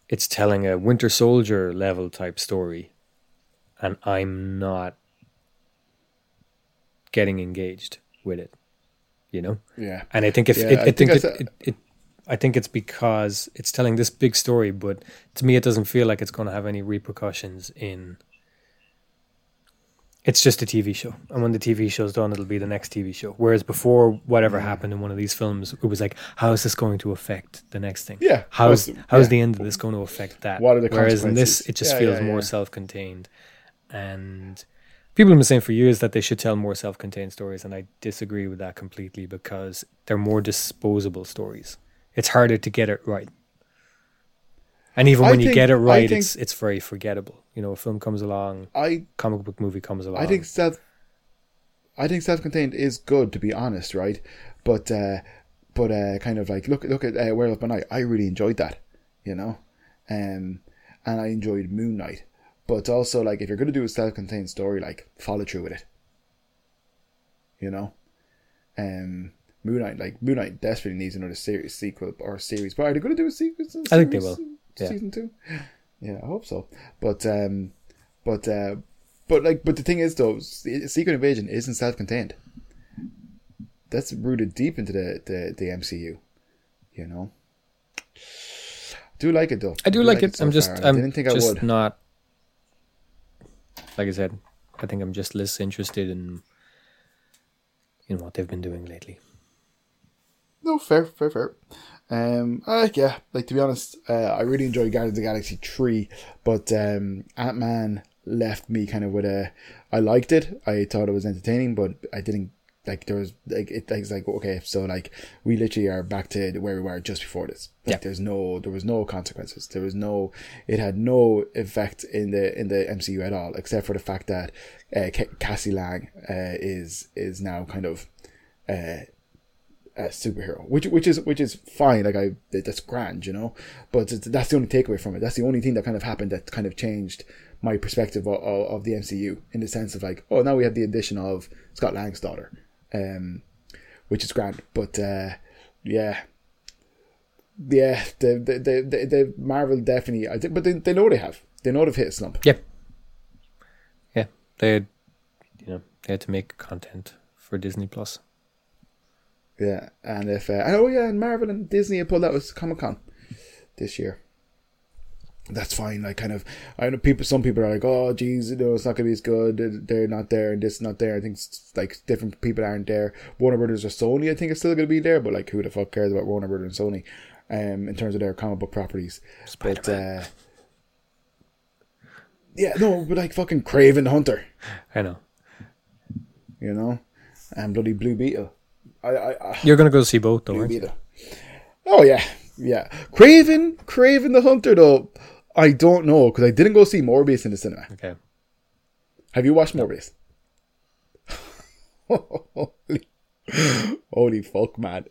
it's telling a Winter Soldier level type story, and I'm not getting engaged with it. You know, Yeah. and I think if Yeah, it, I I, think, think it, it, it, I think it's because it's telling this big story, but to me, it doesn't feel like it's going to have any repercussions in. It's just a TV show, and when the TV show's done, it'll be the next TV show. Whereas before, whatever mm. happened in one of these films, it was like, how is this going to affect the next thing? Yeah, how's how's the- how's yeah. the end of this going to affect that? What are the Whereas in this, it just Yeah, feels yeah, more self-contained, and people have been saying for years that they should tell more self-contained stories, and I disagree with that completely because they're more disposable stories. It's harder to get it right, and even when you get it right, think- it's it's very forgettable. You know, a film comes along, I comic book movie comes along. I think self I think self-contained is good to be honest, right? But uh but uh kind of like look look at uh, Werewolf by Night. I really enjoyed that, you know. Um and I enjoyed Moon Knight. But also like if you're going to do a self-contained story like follow through with it. You know. Um Moon Knight like Moon Knight desperately needs another series sequel or series. But are they going to do a sequel? I think they will. Yeah. Season 2. Yeah, I hope so. But um but uh but like, but the thing is, though, Secret Invasion isn't self-contained. That's rooted deep into the the, the MCU. You know, I do like it though. I do like, it. so I'm just far. I I'm didn't think I just would. not. Like I said, I think I'm just less interested in in what they've been doing lately. No, fair, fair, fair. Um, uh, yeah, like to be honest, uh, I really enjoyed Guardians of the Galaxy three, but um, Ant Man left me kind of with a. I liked it. I thought it was entertaining, but I didn't like. There was like it. Like, it's like okay, so like we literally are back to where we were just before this. Like, Yeah. There's no. There was no consequences. There was no. It had no effect in the in the MCU at all, except for the fact that uh, Cassie Lang uh, is is now kind of. Uh, a superhero, which which is which is fine. Like I, that's grand, you know. But it's- that's the only takeaway from it. That's the only thing that kind of happened that kind of changed my perspective of, of, of the MCU in the sense of like, oh, now we have the addition of Scott Lang's daughter, um, which is grand. But uh, yeah, yeah, the the, the the the Marvel definitely. I think, but they, they know they have. They know they've hit a slump. Yeah, yeah. They, had, you know, they had to make content for Disney Plus. Yeah, and if uh, oh yeah, and Marvel and Disney have pulled out with Comic Con this year. That's fine. Like kind of, I know people. Some people are like, "Oh, geez, you know, it's not gonna be as good. They're- not there, and this is not there." I think it's, like different people aren't there. Warner Brothers or Sony, I think, is still gonna be there. But like, who the fuck cares about Warner Brothers and Sony? Um, in terms of their comic book properties, but Spider-Man. uh, yeah, no, but like fucking Kraven the Hunter, I know. you know, and bloody Blue Beetle. I, I, I You're gonna go see both, though, aren't. Oh yeah, yeah. Kraven, Kraven the Hunter though. I don't know because I didn't go see Morbius in the cinema. Okay. Have you watched Morbius? holy, holy fuck, man.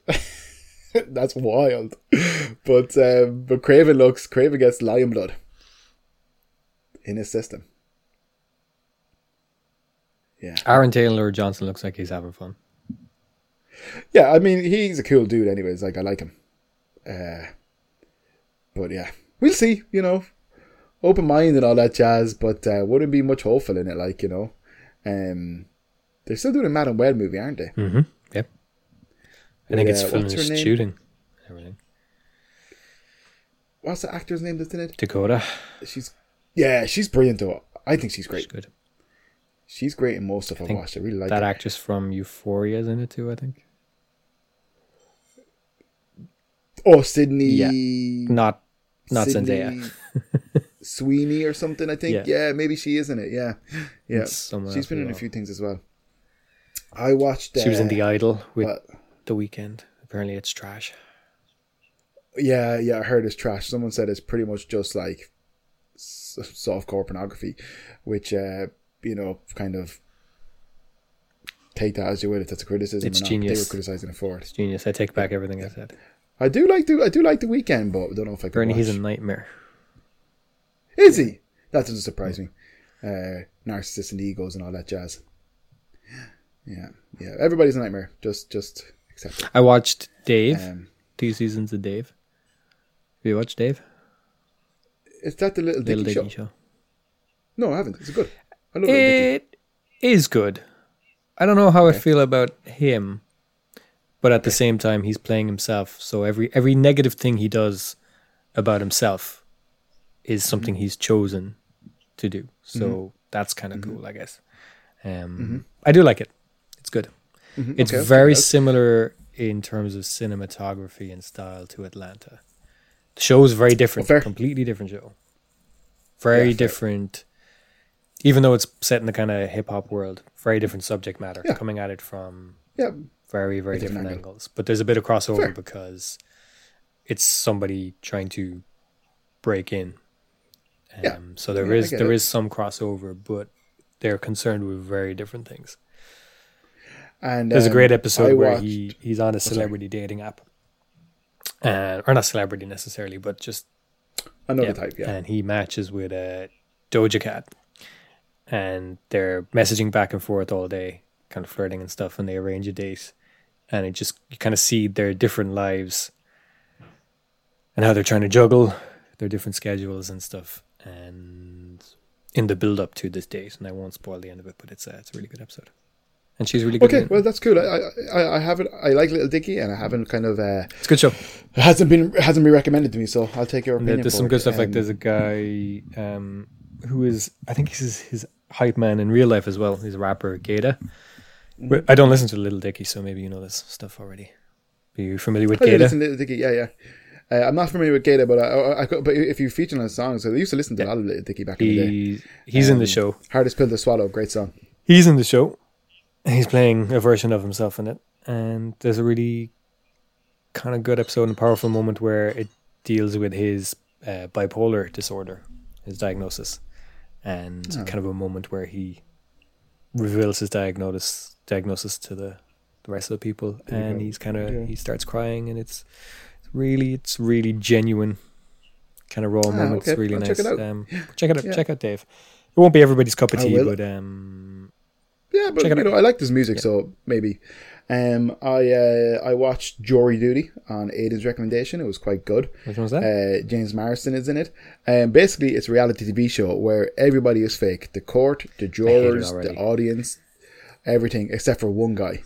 That's wild. But um, but Kraven looks Kraven gets lion blood in his system. Yeah. Aaron Taylor Johnson looks like he's having fun. Yeah, I mean he's a cool dude anyways, like I like him. Uh but yeah. We'll see, you know. open mind and all that jazz, but uh, wouldn't be much hopeful in it. Like you know, um, they're still doing a Madame Web movie, aren't they? Mm-hmm. Yep. I think With, it's uh, finished shooting. Everything. What's the actor's name that's in it? Dakota. She's yeah, she's brilliant though. I think she's She's great. good. She's great in most of I've think watched. I really like that her. actress from Euphoria is in it too. I think. Oh, Sydney. Yeah. Not not Sydney Zendaya. Sweeney or something. I think. Yeah. Yeah. maybe she is in it. Yeah, yeah. She's been in a few things as well. I watched. She was in uh, The Idol with what- The Weeknd. Apparently, it's trash. Yeah, yeah. I heard it's trash. Someone said it's pretty much just like softcore pornography, which uh, you know, kind of take that as you will. If that's a criticism, It's not. They were criticizing it for it. It's genius. I take back everything I said. I do like the I do like the Weeknd, but I don't know if I can. Bernie, watch. he's a nightmare. Is he? That doesn't surprise me. Uh, narcissist and egos and all that jazz. Yeah, yeah. Everybody's a nightmare. Just, just accept it. I watched Dave. Um, two seasons of Dave. Have you watched Dave? is that the little Little Dicky Dicky show? show. No, I haven't. It's good. I love. It is good. I don't know how Okay. I feel about him, but at the same time, he's playing himself. So every every negative thing he does about himself is something Mm-hmm. he's chosen to do. So that's kind of Mm-hmm. cool, I guess. Um, I do like it. It's good. Mhm, It's okay, very out. similar in terms of cinematography and style to Atlanta. The show is very different, fair. completely different show. Very Yeah, different, even though it's set in the kind of hip hop world. Very different subject matter, Yeah. coming at it from Yeah, very very different different, angle. angles. But there's a bit of crossover Fair. because it's somebody trying to break in. Um, Yeah. So there Yeah, is there it. is some crossover, but they're concerned with very different things. and There's a um, great episode I where watched- he he's on a sorry. celebrity dating app, uh, or not celebrity necessarily, but just another yeah, type. Yeah, and he matches with a Doja Cat, and they're messaging back and forth all day, kind of flirting and stuff, and they arrange a date, and it just you kind of see their different lives, and how they're trying to juggle their different schedules and stuff, and in the build up to this date, and I won't spoil the end of it, but it's a, it's a really good episode, and she's really good. Okay, well that's cool. I, I I haven't. I like Little Dicky, and I haven't kind of. Uh, it's a good show. it hasn't been it hasn't been recommended to me, so I'll take your opinion. there's some it. good stuff. like Um, there's a guy um, who is, I think he's his, his hype man in real life as well. He's a rapper, Gata. I don't listen to Little Dicky, so maybe you know this stuff already. Are you familiar with yeah, listen to Little Dicky. Yeah, yeah. Uh, I'm not familiar with Gator, but I, I, I but if you feature on his songs, so I used to listen to a lot of Little Dicky back in the day. He, he's in the Um, show. Hardest pill to swallow, great song. He's in the show. He's playing a version of himself in it, and there's a really kind of good episode and powerful moment where it deals with his uh, bipolar disorder, his diagnosis, and Oh. kind of a moment where he reveals his diagnosis diagnosis to the, the rest of the people, and he's kind of Yeah. he starts crying, and it's it's really it's really genuine, kind of raw Ah, moments. okay. Really I'll nice. check it out. Um, check it out. Yeah. Check out Dave. It won't be everybody's cup of tea, but um, Yeah, but you out. know, I like this music, so maybe. Um, I uh, I watched Jury Duty on Aiden's recommendation. It was quite good. which one was that? Uh, James Marsden is in it. Um, basically, it's a reality TV show where everybody is fake. The court, the jurors, the audience, everything except for one guy.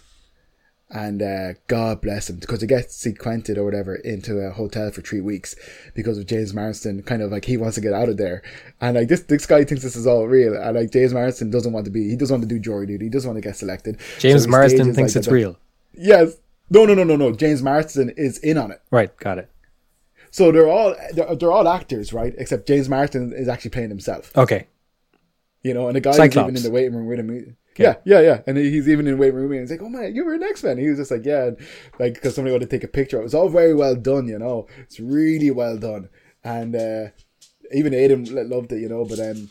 And uh, God bless him because he gets sequented or whatever into a hotel for three weeks because of James Marsden. Kind of like he wants to get out of there, and like this this guy thinks this is all real, and like James Marsden doesn't want to be. He doesn't want to do jury duty. He doesn't want to get selected. James So Marsden thinks like, it's real. Yes. No, no, no, no, no. James Marsden is in on it. Right, got it. So they're all they're, they're all actors, right? Except James Marsden is actually playing himself. Okay. You know, and the guy's Cyclops. even in the waiting room with him. Yeah, yeah, yeah. And he's even in waiting room and he's like, "Oh man, you were an X Men." He was just like, "Yeah," like because somebody wanted to take a picture. It was all very well done, you know. It's really well done, and uh, even lo- loved it, you know. But um,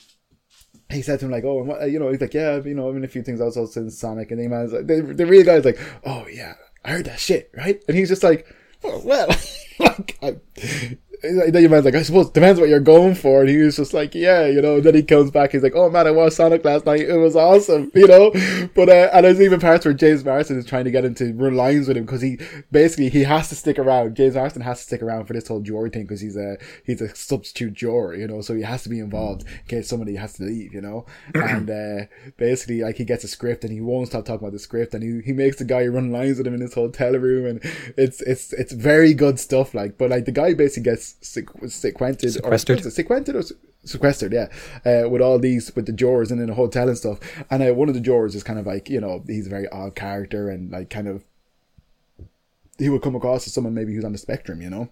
he said to him like, "Oh, and what, you know," he's like, "Yeah, you know, I mean a few things also since Sonic." And the man's like, the, the real guy's like, "Oh yeah, I heard that shit, right?" And he's just like, "Oh well," like I, then your man's like, I suppose depends what you're going for. And he was just like, yeah, you know. And then he comes back, he's like, oh man, I watched Sonic last night. It was awesome, you know. But uh, and there's even parts where James Marsden is trying to get him to run lines with him because he basically he has to stick around. James Marsden has to stick around for this whole jury thing because he's a he's a substitute juror, you know. So he has to be involved in case somebody has to leave, you know. and uh, basically, like he gets a script and he won't stop talking about the script, and he, he makes the guy run lines with him in his hotel room, and it's it's it's very good stuff. Like, but like the guy basically gets sequ- sequented Sequestered. or sequestered or se- sequestered, yeah, uh, with all these with the jurors and in a hotel and stuff. And uh, one of the jurors is kind of like you know he's a very odd character and like kind of he would come across as someone maybe who's on the spectrum, you know.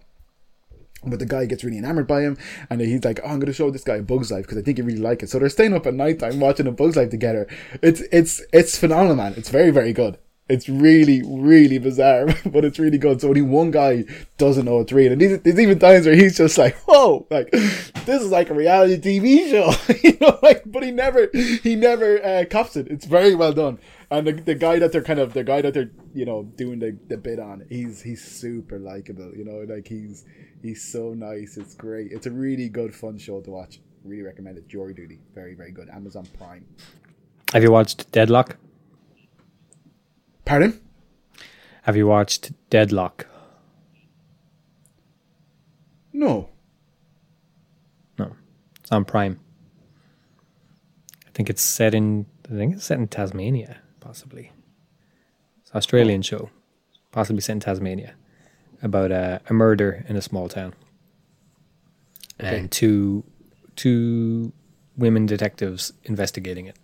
But the guy gets really enamored by him, and he's like, oh, "I'm going to show this guy Bugs Life because I think he really like it." So they're staying up at night time watching a Bugs Life together. It's it's it's phenomenal, man. It's very very good. It's really really bizarre, but it's really good. So only one guy doesn't know it's real, and there's, even times where he's just like, "Whoa, like this is like a reality TV show," you know, like. But he never he never uh, cops it. It's very well done. And the, the guy that they're kind of the guy that they're you know doing the, the bit on, he's he's super likable. You know, like he's he's so nice. It's great. It's a really good fun show to watch. Really recommend it. Jury Duty, very very good. Amazon Prime. Have you watched Deadloch? Pardon? Have you watched Deadloch? No. No, it's on Prime. I think it's set in. I think it's set in Tasmania, possibly. It's an Australian oh. show, possibly set in Tasmania, about a, a murder in a small town, Okay. and two two women detectives investigating it,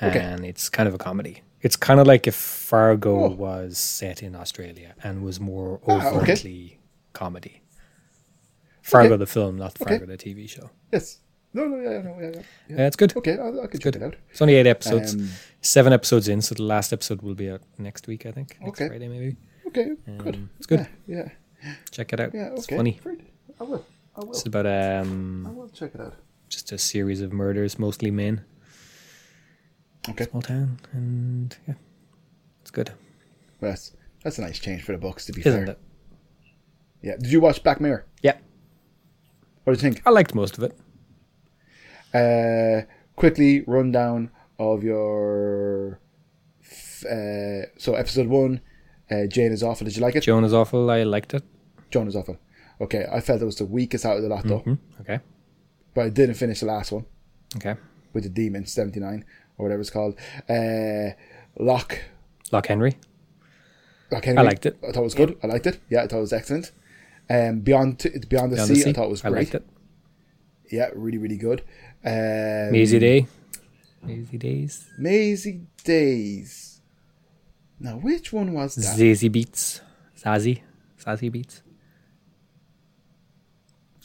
Okay. and it's kind of a comedy. It's kind of like if Fargo Oh. was set in Australia and was more Ah, okay. overtly comedy. Fargo Okay. the film, not Okay. Fargo the TV show. Yes. No, no, yeah, no, yeah, yeah. yeah. Yeah, it's good. Okay, I can check good. it out. It's only eight episodes, Um, seven episodes in, so the last episode will be out next week, I think. Next Okay. Friday, maybe. okay, good. Um, it's good. Yeah, Check it out. yeah, yeah. It's funny. I will. I will. It's about I um, will check it out. just a series of murders, mostly men. Okay. Small town, and yeah, it's good, Well, that's that's a nice change for the books. To be isn't fair. it? Yeah. Did you watch Black Mirror? Yeah, What do you think? I liked most of it. Uh, quickly rundown of your. f- Uh, so episode one, uh, Jane is awful. Did you like it? Joan is awful. I liked it. Joan is awful. Okay, I felt it was the weakest out of the lot though, Hmm? Okay, but I didn't finish the last one okay. with the Demon seventy nine or whatever it's called. Uh, Loch. Loch Henry. Loch Henry. I liked it. I thought it was good. I liked it. Yeah, I thought it was excellent. Um, Beyond Beyond the, Beyond sea, the Sea. I thought it was I great. liked it. Yeah, really, really good. Um, Mazey Day. Mazey Days. Mazey Days. Now, which one was that? Zazie Beetz. Zazie. Zazie Beetz.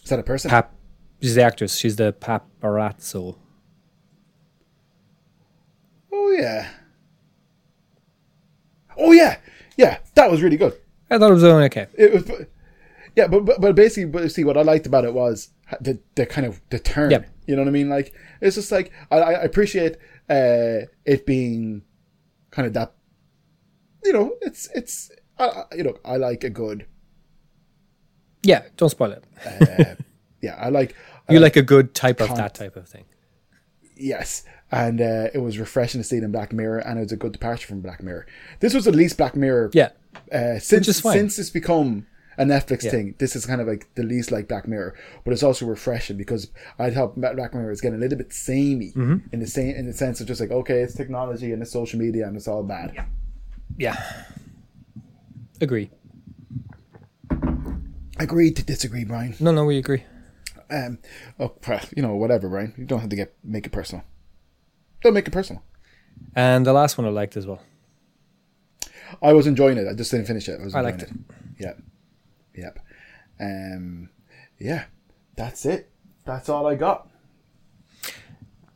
Is that a person? Pap. She's the actress. She's the paparazzo. Oh yeah. Oh yeah, yeah. That was really good. I thought it was only okay. It was, yeah, but but, but basically, but see, what I liked about it was the the kind of the turn. Yep. You know what I mean? Like it's just like I, I appreciate uh, it being kind of that. You know, it's it's I, you know I like a good. Yeah, don't spoil it. Uh, yeah, I like. I You like a good type of that type of thing. Yes, and uh, it was refreshing to see it in Black Mirror, and it was a good departure from Black Mirror. This was at least Black Mirror. Yeah. Uh, since since it's become a Netflix Yeah. thing, this is kind of like the least like Black Mirror, but it's also refreshing because I thought Black Mirror is getting a little bit samey Mm-hmm. in the same in the sense of just like okay, it's technology and it's social media and it's all bad. Yeah. Agree. Agreed to disagree, Brian. No, no, we agree. Um, oh, you know, whatever, Brian. You don't have to get make it personal. Don't make it personal. And the last one I liked as well. I was enjoying it. I just didn't finish it. I was I liked it. Yep. Yep. Um yeah. That's it. That's all I got.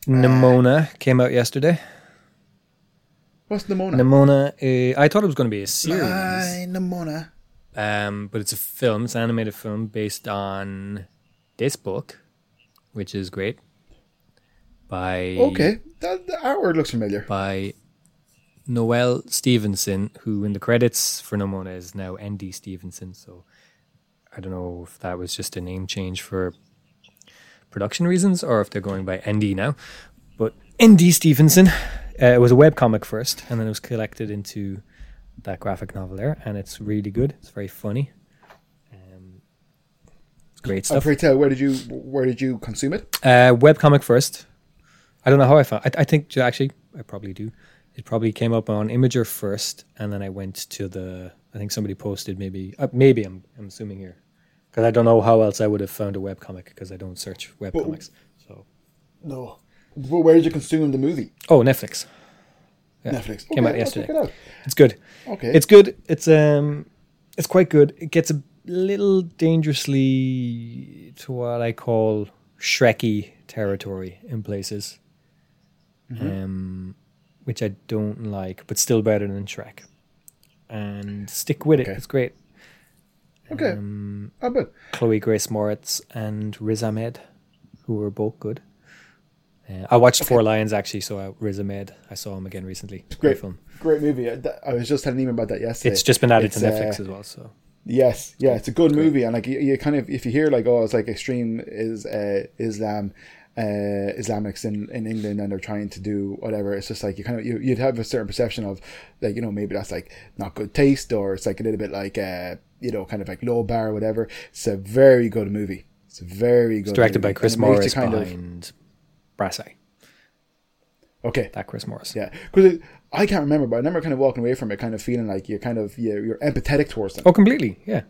Nimona came out yesterday. What's Nimona? Nimona, uh, I thought it was going to be a series, Aye, Nimona. um, but it's a film. It's an animated film based on this book, which is great. By Okay. That, the artwork looks familiar. by Noelle Stevenson, who in the credits for Nimona is now N.D. Stevenson. So I don't know if that was just a name change for production reasons or if they're going by ND now. But ND Stevenson, uh, it was a web comic first, and then it was collected into that graphic novel there, and it's really good. It's very funny. Um, it's great stuff. to tell, where did you where did you consume it? Uh, webcomic first. I don't know how I found. I, I think actually I probably do. It probably came up on Imgur first, and then I went to the. I think somebody posted maybe. Uh, maybe I'm I'm assuming here, because I don't know how else I would have found a webcomic because I don't search webcomics. So No. Well, where did you consume the movie? oh Netflix. Yeah. Netflix. Came out yesterday. it out. It's good. Okay. It's good. It's um, it's quite good. It gets a little dangerously to what I call Shreky territory in places, um, which I don't like, but still better than Shrek. And stick with it. It's great. okay. Um, I bet. Chloe Grace Moretz and Riz Ahmed, who were both good. Uh, I watched Four Lions actually, so I, Riz Ahmed, I saw him again recently. Great. film. Great movie. I, I was just telling Eamon about that yesterday. It's just been added It's, to Netflix uh, as well. So Yes, yeah, it's a good movie, and like you, you kind of if you hear like oh it's like extreme is uh, Islam, uh, Islamics in, in England, and they're trying to do whatever. It's just like you kind of you, you'd have a certain perception of like you know maybe that's like not good taste, or it's like a little bit like uh, you know kind of like low bar or whatever. It's a very good movie. It's a very good. it's directed by Chris Morris kind of- behind Brass Eye. okay, That Chris Morris. yeah, because I can't remember, but I remember kind of walking away from it, kind of feeling like you're kind of you're, you're empathetic towards them. Oh, completely. Yeah.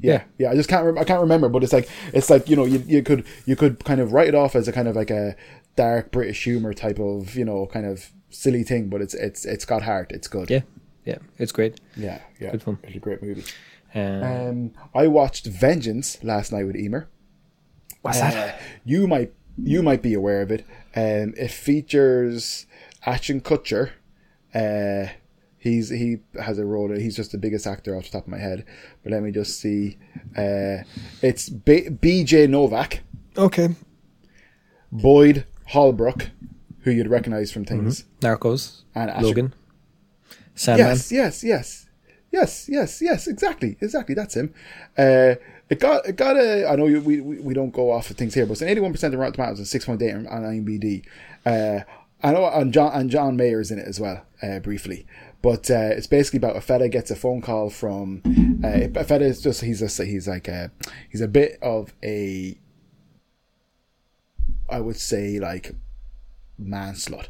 Yeah, yeah. I just can't. Rem- I can't remember, but it's like it's like you know you you could you could kind of write it off as a kind of like a dark British humor type of you know kind of silly thing, but it's it's it's got heart. It's good. Yeah. Yeah. It's great. yeah, yeah. Good fun. It's a great movie. Um, Um, I watched Vengeance last night with Emer. what's Uh, that? you might you might be aware of it. Um, it features Ashton Kutcher. Uh, he's he has a role. He's just the biggest actor off the top of my head. But let me just see. Uh, it's B- B.J. Novak, Okay. Boyd Holbrook, who you'd recognize from things, Narcos. and Ashton. Logan. Sandman. Yes, yes, yes, yes, yes, yes. Exactly, exactly. That's him. Uh, it got it got a. I know you, we, we we don't go off of things here, but it's an eighty-one percent of Rotten Tomatoes and six point eight on on IMDb. Uh, I know, and John and John Mayer is in it as well, uh, briefly. But uh, it's basically about a fella gets a phone call from uh, a fella is just he's a he's like a he's a bit of a I would say like man slut.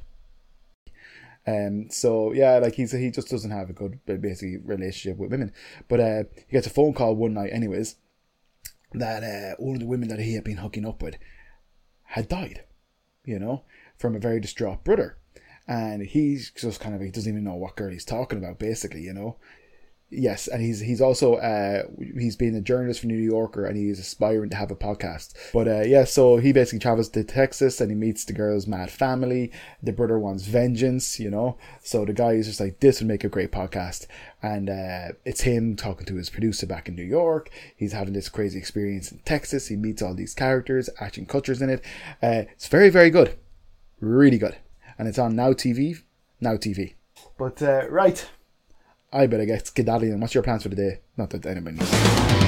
Um, so yeah, like he's he just doesn't have a good basically relationship with women. But uh, he gets a phone call one night, anyways, that uh, one of the women that he had been hooking up with had died, you know, from a very distraught brother, and he's just kind of he doesn't even know what girl he's talking about, basically, you know. Yes, and he's he's also uh he's been a journalist for New Yorker and he's aspiring to have a podcast. But uh yeah, so he basically travels to Texas and he meets the girl's mad family. The brother wants vengeance, you know. So the guy is just like this would make a great podcast. And uh it's him talking to his producer back in New York. He's having this crazy experience in Texas. He meets all these characters, Ashton Kutcher's in it. Uh it's very, very good. Really good. And it's on Now TV. Now TV. But uh right. I better get skedaddling. What's your plans for the day? Not that anybody needs.